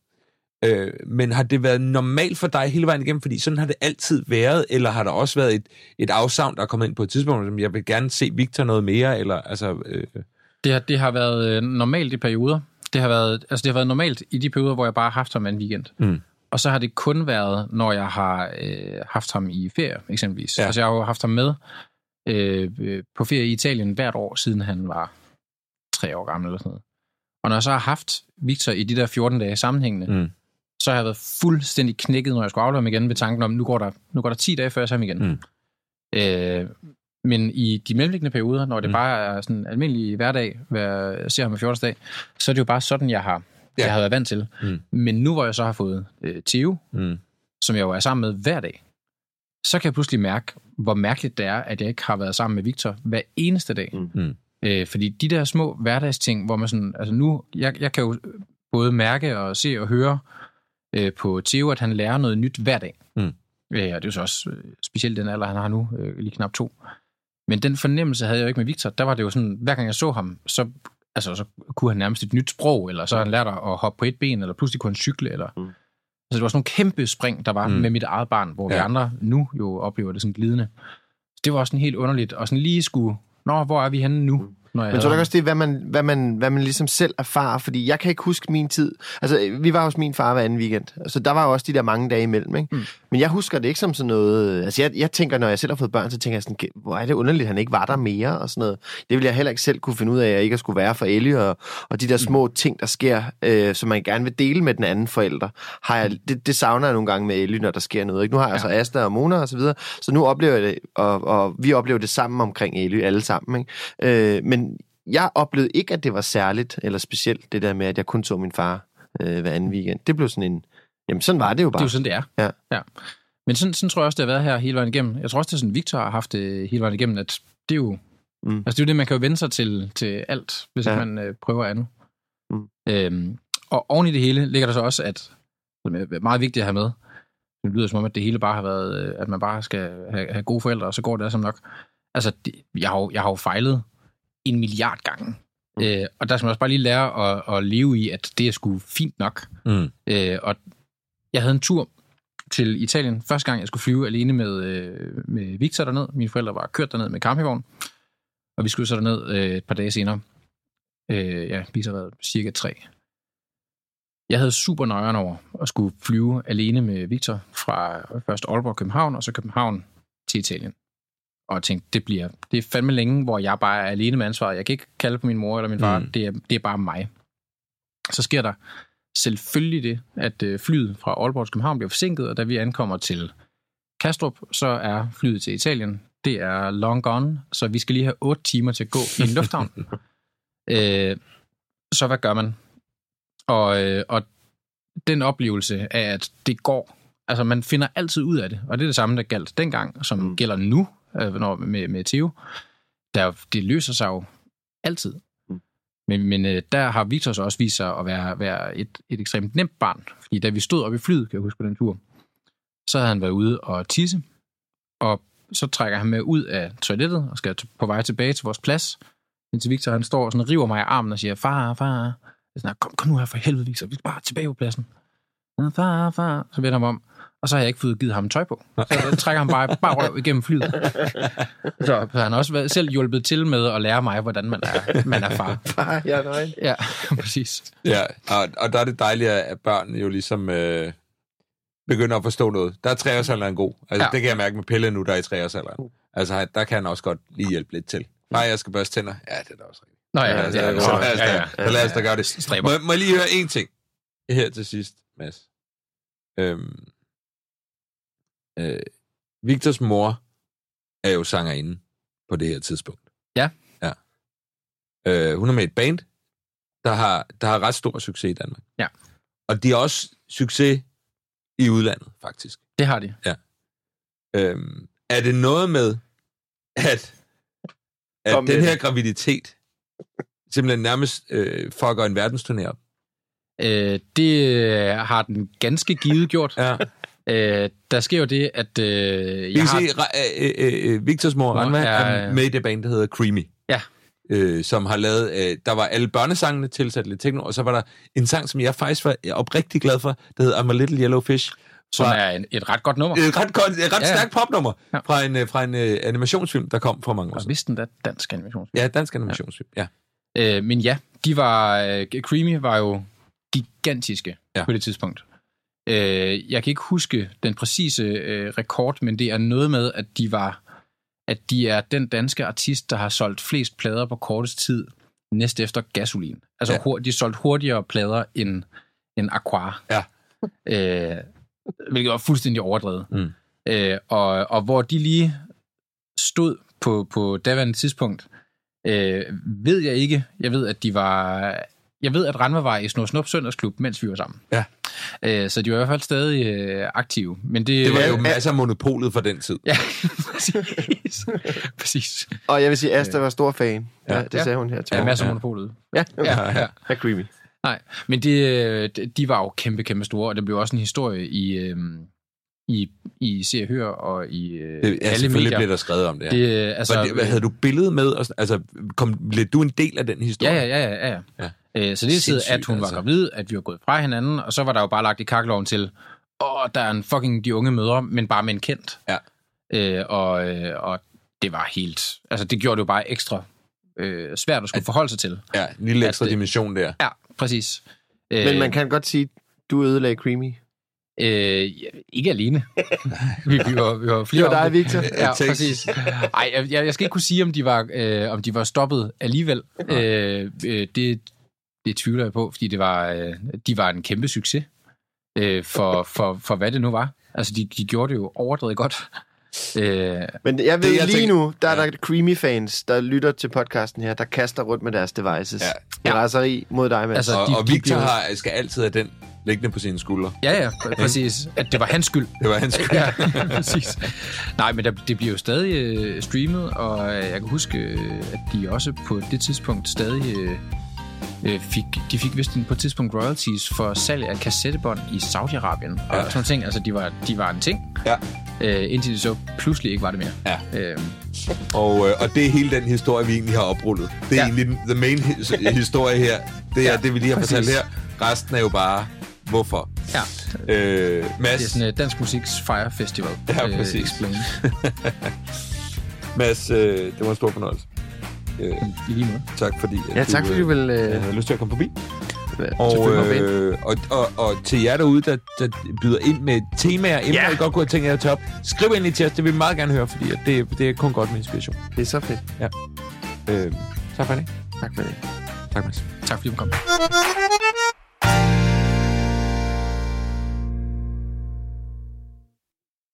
C: Øh, men har det været normalt for dig hele vejen igennem? Fordi sådan har det altid været, eller har der også været et, et afsavn, der er kommet ind på et tidspunkt, som jeg vil gerne se Victor noget mere, eller altså... Øh,
D: Det har, det har været øh, normalt i perioder. Det har, været, altså det har været normalt i de perioder, hvor jeg bare har haft ham en weekend.
C: Mm.
D: Og så har det kun været, når jeg har øh, haft ham i ferie, eksempelvis.
C: Ja.
D: Altså jeg har jo haft ham med øh, på ferie i Italien hvert år, siden han var tre år gammel eller sådan noget. Og når jeg så har haft Victor i de der 14 dage sammenhængende,
C: Mm.
D: Så har jeg været fuldstændig knækket, når jeg skulle aflevere ham igen, ved tanken om, nu går der, nu går der 10 dage, før jeg ser ham igen.
C: Mm.
D: Øh, men i de mellemliggende perioder, når det
C: Mm.
D: bare er sådan en almindelig hverdag, hver, jeg ser ham hver 14. dag, så er det jo bare sådan, jeg har,
C: Ja.
D: jeg har været vant til.
C: Mm.
D: Men nu, hvor jeg så har fået øh, Theo,
C: Mm.
D: som jeg jo er sammen med hver dag, så kan jeg pludselig mærke, hvor mærkeligt det er, at jeg ikke har været sammen med Victor hver eneste dag.
B: Mm.
C: Mm.
D: Øh, fordi de der små hverdagsting, hvor man sådan, altså nu, jeg, jeg kan jo både mærke og se og høre øh, på Theo, at han lærer noget nyt hver dag.
C: Mm.
D: Øh, og det er jo så også øh, specielt den alder, han har nu, øh, lige knap to. Men den fornemmelse havde jeg jo ikke med Victor. Der var det jo sådan, hver gang jeg så ham, så, altså, så kunne han nærmest et nyt sprog, eller så han lært at hoppe på et ben, eller pludselig kunne han cykle, eller...
B: Mm.
D: Mm. Så det var sådan nogle kæmpe spring, der var
C: Mm.
D: mm. med mit eget barn, hvor ja.
C: Ja.
D: vi andre nu jo oplever det sådan glidende. Det var også sådan helt underligt, og sådan lige skulle, nå, hvor er vi henne nu? Når jeg
B: Men ikke
D: ham?
B: også, det er, hvad man, hvad, man, hvad man ligesom selv erfarer? Fordi jeg kan ikke huske min tid. Altså, vi var hos min far hver anden weekend, så der var jo også de der mange dage imellem, ikke? Mm. Men jeg husker det ikke som sådan noget... Altså, jeg, jeg tænker, når jeg selv har fået børn, så tænker jeg sådan, "Ge- hvor er det underligt, at han ikke var der mere og sådan noget. Det ville jeg heller ikke selv kunne finde ud af, at jeg ikke skulle være for Ellie, og, og de der små ting, der sker, øh, som man gerne vil dele med den anden forælder, har jeg, det, det savner jeg nogle gange med Ellie, når der sker noget. Ikke? Nu har jeg altså Asta og Mona og så videre, så nu oplever jeg det, og, og vi oplever det sammen omkring Ellie, alle sammen. Ikke? Øh, men jeg oplevede ikke, at det var særligt eller specielt, det der med, at jeg kun så min far øh, hver anden weekend. Det blev sådan en... Jamen, sådan var det jo
D: Det er
B: bare.
D: jo sådan, det er.
B: Ja.
D: ja. Men sådan, sådan tror jeg også, det har været her hele vejen igennem. Jeg tror også, det er sådan, Victor har haft det hele vejen igennem, at det er jo...
B: Mm.
D: Altså, det er jo det, man kan jo vende sig til, til alt, hvis
B: Ja.
D: man øh, prøver andet.
B: Mm.
D: Øhm, og oven i det hele ligger der så også, at som er meget vigtigt at have med, det lyder som om, at det hele bare har været, øh, at man bare skal have, have gode forældre, og så går det altså nok. Altså, jeg, har jo, jeg har jo fejlet en milliard gange Mm. Øh, og der skal man også bare lige lære at, at leve i, at det er sgu fint nok.
C: Mm.
D: Øh, og jeg havde en tur til Italien. Første gang, jeg skulle flyve alene med, øh, med Victor derned. Mine forældre var kørt derned med campingvogn. Og vi skulle så derned øh, et par dage senere. Øh, ja, Victor var cirka tre. Jeg havde super nøjeren over at skulle flyve alene med Victor fra først Aalborg København, og så København til Italien. Og tænkte, det bliver det er fandme længe, hvor jeg bare er alene med ansvaret. Jeg kan ikke kalde på min mor eller min far.
C: Mm.
D: Det, er, det er bare mig. Så sker der selvfølgelig det, at øh, flyet fra Aalborg til København bliver forsinket, og da vi ankommer til Kastrup, så er flyet til Italien. Det er long gone, så vi skal lige have otte timer til at gå i en lufthavn. øh, så hvad gør man? Og, øh, og den oplevelse af, at det går, altså man finder altid ud af det, og det er det samme, der galt dengang, som mm. gælder nu øh, når, med, med Theo. Der, det løser sig jo altid.
B: Mm.
D: Men, men øh, der har Victor så også vist sig at være, være et, et ekstremt nemt barn. Fordi da vi stod oppe i flyet, kan jeg huske på den tur, så havde han været ude og tisse, og så trækker han med ud af toilettet og skal på vej tilbage til vores plads, indtil Victor han står og sådan river mig i armen og siger, far, far. Jeg er sådan, kom, kom nu her for helvede, Victor, vi skal bare tilbage på pladsen. "Ja, Far, far. Så vender mig om, og så har jeg ikke fået givet ham tøj på. Så der trækker han bare, bare røv igennem flyet. Så han har også været, selv hjulpet til med at lære mig, hvordan man er, man er far.
B: Far, jeg er nøgen.
D: Ja, præcis.
C: Ja, og, og der er det dejligt, at børn jo ligesom øh, begynder at forstå noget. Der er treårsalderen god. Altså, ja.
D: Ja.
C: det kan jeg mærke med Pelle nu, der er i treårsalderen. Altså, der kan han også godt lige hjælpe lidt til. Nej, jeg skal børste tænder. Ja, det er da også rigtigt.
D: Nå ja,
C: Ja,
D: ja,
C: så,
D: ja,
C: så,
D: ja,
C: lad os da-
D: ja, ja.
C: så lad os da gøre det.
D: Stræber.
C: Må, må jeg lige høre en ting her til sidst, Mads? Øhm, øh, Victors mor er jo sangerinde på det her tidspunkt.
D: Ja.
C: Ja. Øh, hun er med i et band, der har, der har ret stor succes i Danmark.
D: Ja.
C: Og de har også succes i udlandet, faktisk.
D: Det har de.
C: Øhm, er det noget med, at, at
B: Kom med
C: den
B: det.
C: her graviditet simpelthen nærmest øh, fucker en verdensturné op?
D: Øh, det øh, har den ganske givet gjort.
C: Ja.
D: Øh, der sker jo det, at øh,
C: Vi
D: jeg
C: kan
D: har...
C: se, øh, øh, øh, Victors mor, Ranva, er,
D: er-
C: med i det band, der hedder Creamy.
D: Ja.
C: Øh, som har lavet, øh, der var alle børnesangene tilsat lidt techno, og så var der en sang, som jeg faktisk var oprigtig glad for, der hedder I'm a Little Yellow Fish.
D: som
C: fra-
D: er en, et ret godt nummer.
C: Et ret, godt, et ret
D: Ja.
C: stærkt popnummer
D: Ja.
C: fra en, øh, fra en øh, animationsfilm, der kom for mange år
D: Og
C: siden.
D: vidste den da dansk animation.
C: Ja, dansk animationsfilm. Ja.
D: Øh, men ja, de var... Øh, Creamy var jo gigantiske
C: Ja.
D: ja. på det tidspunkt. Øh, jeg kan ikke huske den præcise øh, rekord, men det er noget med, at de var at de er den danske artist, der har solgt flest plader på kortest tid, næst efter gasolin. Altså,
C: Ja.
D: hurtigt, de har solgt hurtigere plader end, end Aqua.
C: Ja.
D: Øh, hvilket var fuldstændig overdrevet.
C: Mm.
D: Øh, og, og hvor de lige stod på, på daværende tidspunkt, øh, ved jeg ikke. Jeg ved, at de var... Jeg ved, at Ranva var i Snor Snup Søndagsklub, mens vi var sammen.
C: Ja.
D: Øh, så de var i hvert fald stadig øh, aktive. Men det,
C: Det var jo
D: øh,
C: masser af monopolet for den tid.
D: Ja, præcis. præcis.
B: Og jeg vil sige, Asta var stor fan. Ja,
C: Ja.
B: det sagde hun her til
D: Ja, masser af
C: Ja.
D: monopolet.
B: Ja,
D: Ja, ja.
B: ja. creamy.
D: Nej, men det, de- de var jo kæmpe, kæmpe store, og det blev også en historie i, øhm, i, i Se og Hør og i øh,
C: Det, ja,
D: alle
C: selvfølgelig
D: medier.
C: blev der skrevet om det. Ja.
D: Det, øh, altså,
C: hvad, havde du billede med? Og Altså, kom, blev du en del af den historie?
D: Ja, ja, ja, ja. ja.
C: Ja.
D: Øh, så det er tid, at hun var
C: altså.
D: gravid, at vi var gået fra hinanden, og så var der jo bare lagt i kakkeloven til, åh, der er en fucking de unge mødre, men bare med en kendt.
C: Ja.
D: Øh, og, øh, og det var helt... Altså, det gjorde det jo bare ekstra øh, svært at skulle forholde sig til.
C: Ja, en lille
D: At
C: ekstra
D: det-
C: dimension der.
D: Ja, præcis. Øh,
B: Men man kan godt sige, du ødelagde creamy.
D: Øh, ja, ikke alene. vi, vi, var, vi var flere
B: Det var dig, Victor.
D: Ja, præcis. Ej, jeg, jeg jeg skal ikke kunne sige, om de var, øh, om de var stoppet alligevel. Øh, øh, det, det tvivler jeg på, fordi det var, øh, de var en kæmpe succes øh, for, for, for hvad det nu var. Altså, de, de gjorde det jo overdrevet godt. Øh,
B: Men jeg ved
C: Det, jeg
B: lige
C: tænker-
B: nu, der er
C: Ja.
B: der creamy-fans, der lytter til podcasten her, der kaster rundt med deres devices.
C: Ja.
B: Ja. Raseri mod dig, Mads.
D: Altså,
C: Og,
D: de-
C: og Victor har, skal altid have den liggende på sine skuldre.
D: ja, ja, pr- præcis. At det var hans skyld.
C: Det var hans skyld.
D: ja, præcis. Nej, men der, det bliver jo stadig øh, streamet, og øh, jeg kan huske, at de også på det tidspunkt stadig øh, øh, fik, de fik vist en- på et tidspunkt royalties for salg af kassettebånd i Saudi-Arabien og
C: Ja.
D: sådan nogle ting. Altså, de var, de var en ting.
C: Ja.
D: Øh, indtil de så pludselig ikke var det mere.
C: Ja.
D: Øh,
C: Og, øh, og det er hele den historie, vi egentlig har oprullet. Det er
D: Ja.
C: egentlig den the main hi- historie her. Det er
D: Ja,
C: det, vi lige har
D: præcis.
C: fortalt her. Resten er jo bare, hvorfor.
D: ja.
C: Øh, Mads,
D: Det er sådan uh, Dansk Musiks Fire Festival.
C: Ja,
D: øh,
C: præcis.
D: explained.
C: Mads øh, det var en stor fornøjelse. Øh,
D: I lige måde.
C: tak fordi,
B: Ja, tak fordi du vil
C: øh,
B: øh,
C: havde lyst til at komme forbi.
B: og,
C: Og,
B: øh,
C: øh, og, og, og til jer derude, der, der byder ind med temaer, emner,
B: Ja.
C: ja. I godt kunne have tænkt jer at tage op, skriv endelig til os. Det vil vi meget gerne høre, fordi det, det er kun godt med inspiration.
B: det er så fedt.
C: Øh, tak for det.
B: Tak for det.
C: Tak, Mads.
D: Tak fordi du kom.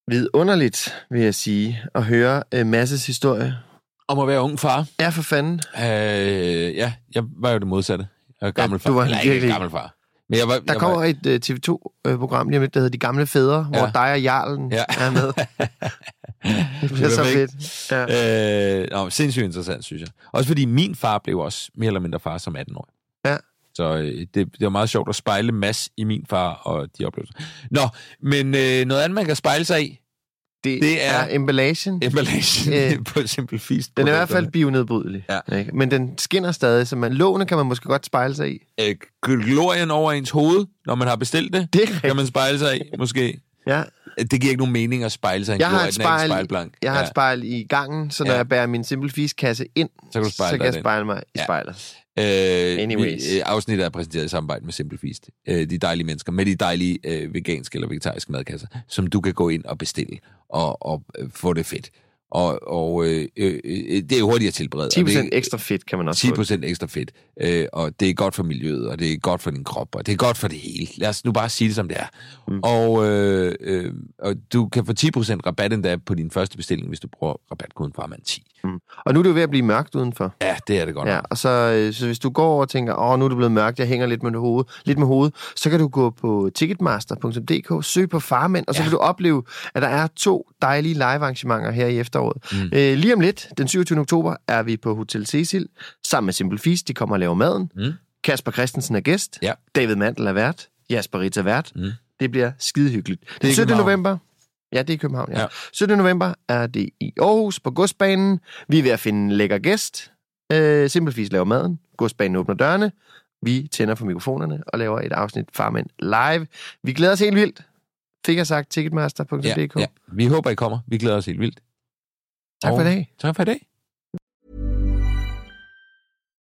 B: Vidunderligt, vil jeg sige, at høre øh, Masses historie.
C: Om at være ung far.
B: Ja, for fanden.
C: Øh, ja, jeg var jo det modsatte. Jeg var gammel
B: Ja, du
C: far.
B: var
C: Eller ikke
B: virkelig-
C: gammel far. Men jeg var,
B: Der
C: jeg
B: kommer
C: var,
B: et uh, TV2-program lige om lidt, der hedder De Gamle Fædre, ja. hvor dig og Jarlen
C: Ja.
B: er med. det bliver så fedt. Ja.
C: Øh, nå, sindssygt interessant, synes jeg. Også fordi min far blev også mere eller mindre far som 18 år.
B: Ja.
C: Så øh, det, det var meget sjovt at spejle Mads i min far og de oplevelser. Nå, men øh, noget andet, man kan spejle sig i,
B: Det,
C: det er-
B: er emballagen.
C: emballagen
B: Øh,
C: på Simple Feast.
B: Den er i hvert fald bionedbrydelig.
C: Ja.
B: Ikke? Men den skinner stadig, så man, låne kan man måske godt spejle sig i.
C: Øh, glorien over ens hoved, når man har bestilt det,
B: Det
C: kan man spejle sig i, måske.
B: Ja.
C: Det giver ikke nogen mening at spejle sig i en
B: Jeg har
C: glorie,
B: et
C: er ikke
B: spejl,
C: spejlblank.
B: jeg har
C: Ja.
B: et spejl i gangen, så når
C: Ja.
B: jeg bærer min Simple Feast-kasse ind,
C: Så kan du spejle
B: så kan jeg spejle mig i
C: Ja.
B: spejlet.
C: Øh,
B: Anyways.
C: Vi, øh, afsnittet er præsenteret i samarbejde med Simple Feast. Øh, de dejlige mennesker med de dejlige øh, veganske eller vegetariske madkasser, som du kan gå ind og bestille og, og øh, få det fedt. Og, og øh, øh, øh, det er hurtigt at tilberede. og
B: 10%
C: det
B: ekstra fedt kan man også
C: 10
B: få.
C: procent ekstra fedt, øh, og det er godt for miljøet, og det er godt for din krop, og det er godt for det hele. Lad os nu bare sige det, som det er. Mm. Og, øh, øh, og du kan få 10 procent rabat endda på din første bestilling, hvis du bruger rabatkoden farmand10.
B: Og nu er det jo ved at blive mørkt udenfor.
C: Ja, det er det godt
B: Ja, og så, øh, så hvis du går over og tænker, åh, nu er det blevet mørkt, jeg hænger lidt med hovedet, lidt med hovedet, så kan du gå på ticketmaster.dk, søg på farmænd, og så
C: Ja.
B: vil du opleve, at der er to dejlige live-arrangementer her i efteråret.
C: Mm.
B: Mm. Øh, lige om lidt, den 27. oktober, er vi på Hotel Cecil, sammen med Simple Feast, de kommer og laver maden.
C: Mm.
B: Kasper Christensen er gæst,
C: Ja.
B: David Mandel er vært, Jasper Ritz er vært.
C: Mm.
B: Det bliver skide hyggeligt.
C: i
B: Den 17.
C: København.
B: november, Ja, det er i København, ja.
C: Ja.
B: ja. 17. november er det i Aarhus på Godsbanen. Vi er ved at finde en lækker gæst. Øh, Simpelvis laver maden. Godsbanen åbner dørene. Vi tænder for mikrofonerne og laver et afsnit Farmand live. Vi glæder os helt vildt. Fik jeg sagt ticketmaster.dk.
C: Ja, ja. Vi håber, I kommer. Vi glæder os helt vildt.
B: Tak for i dag.
C: Tak for i dag.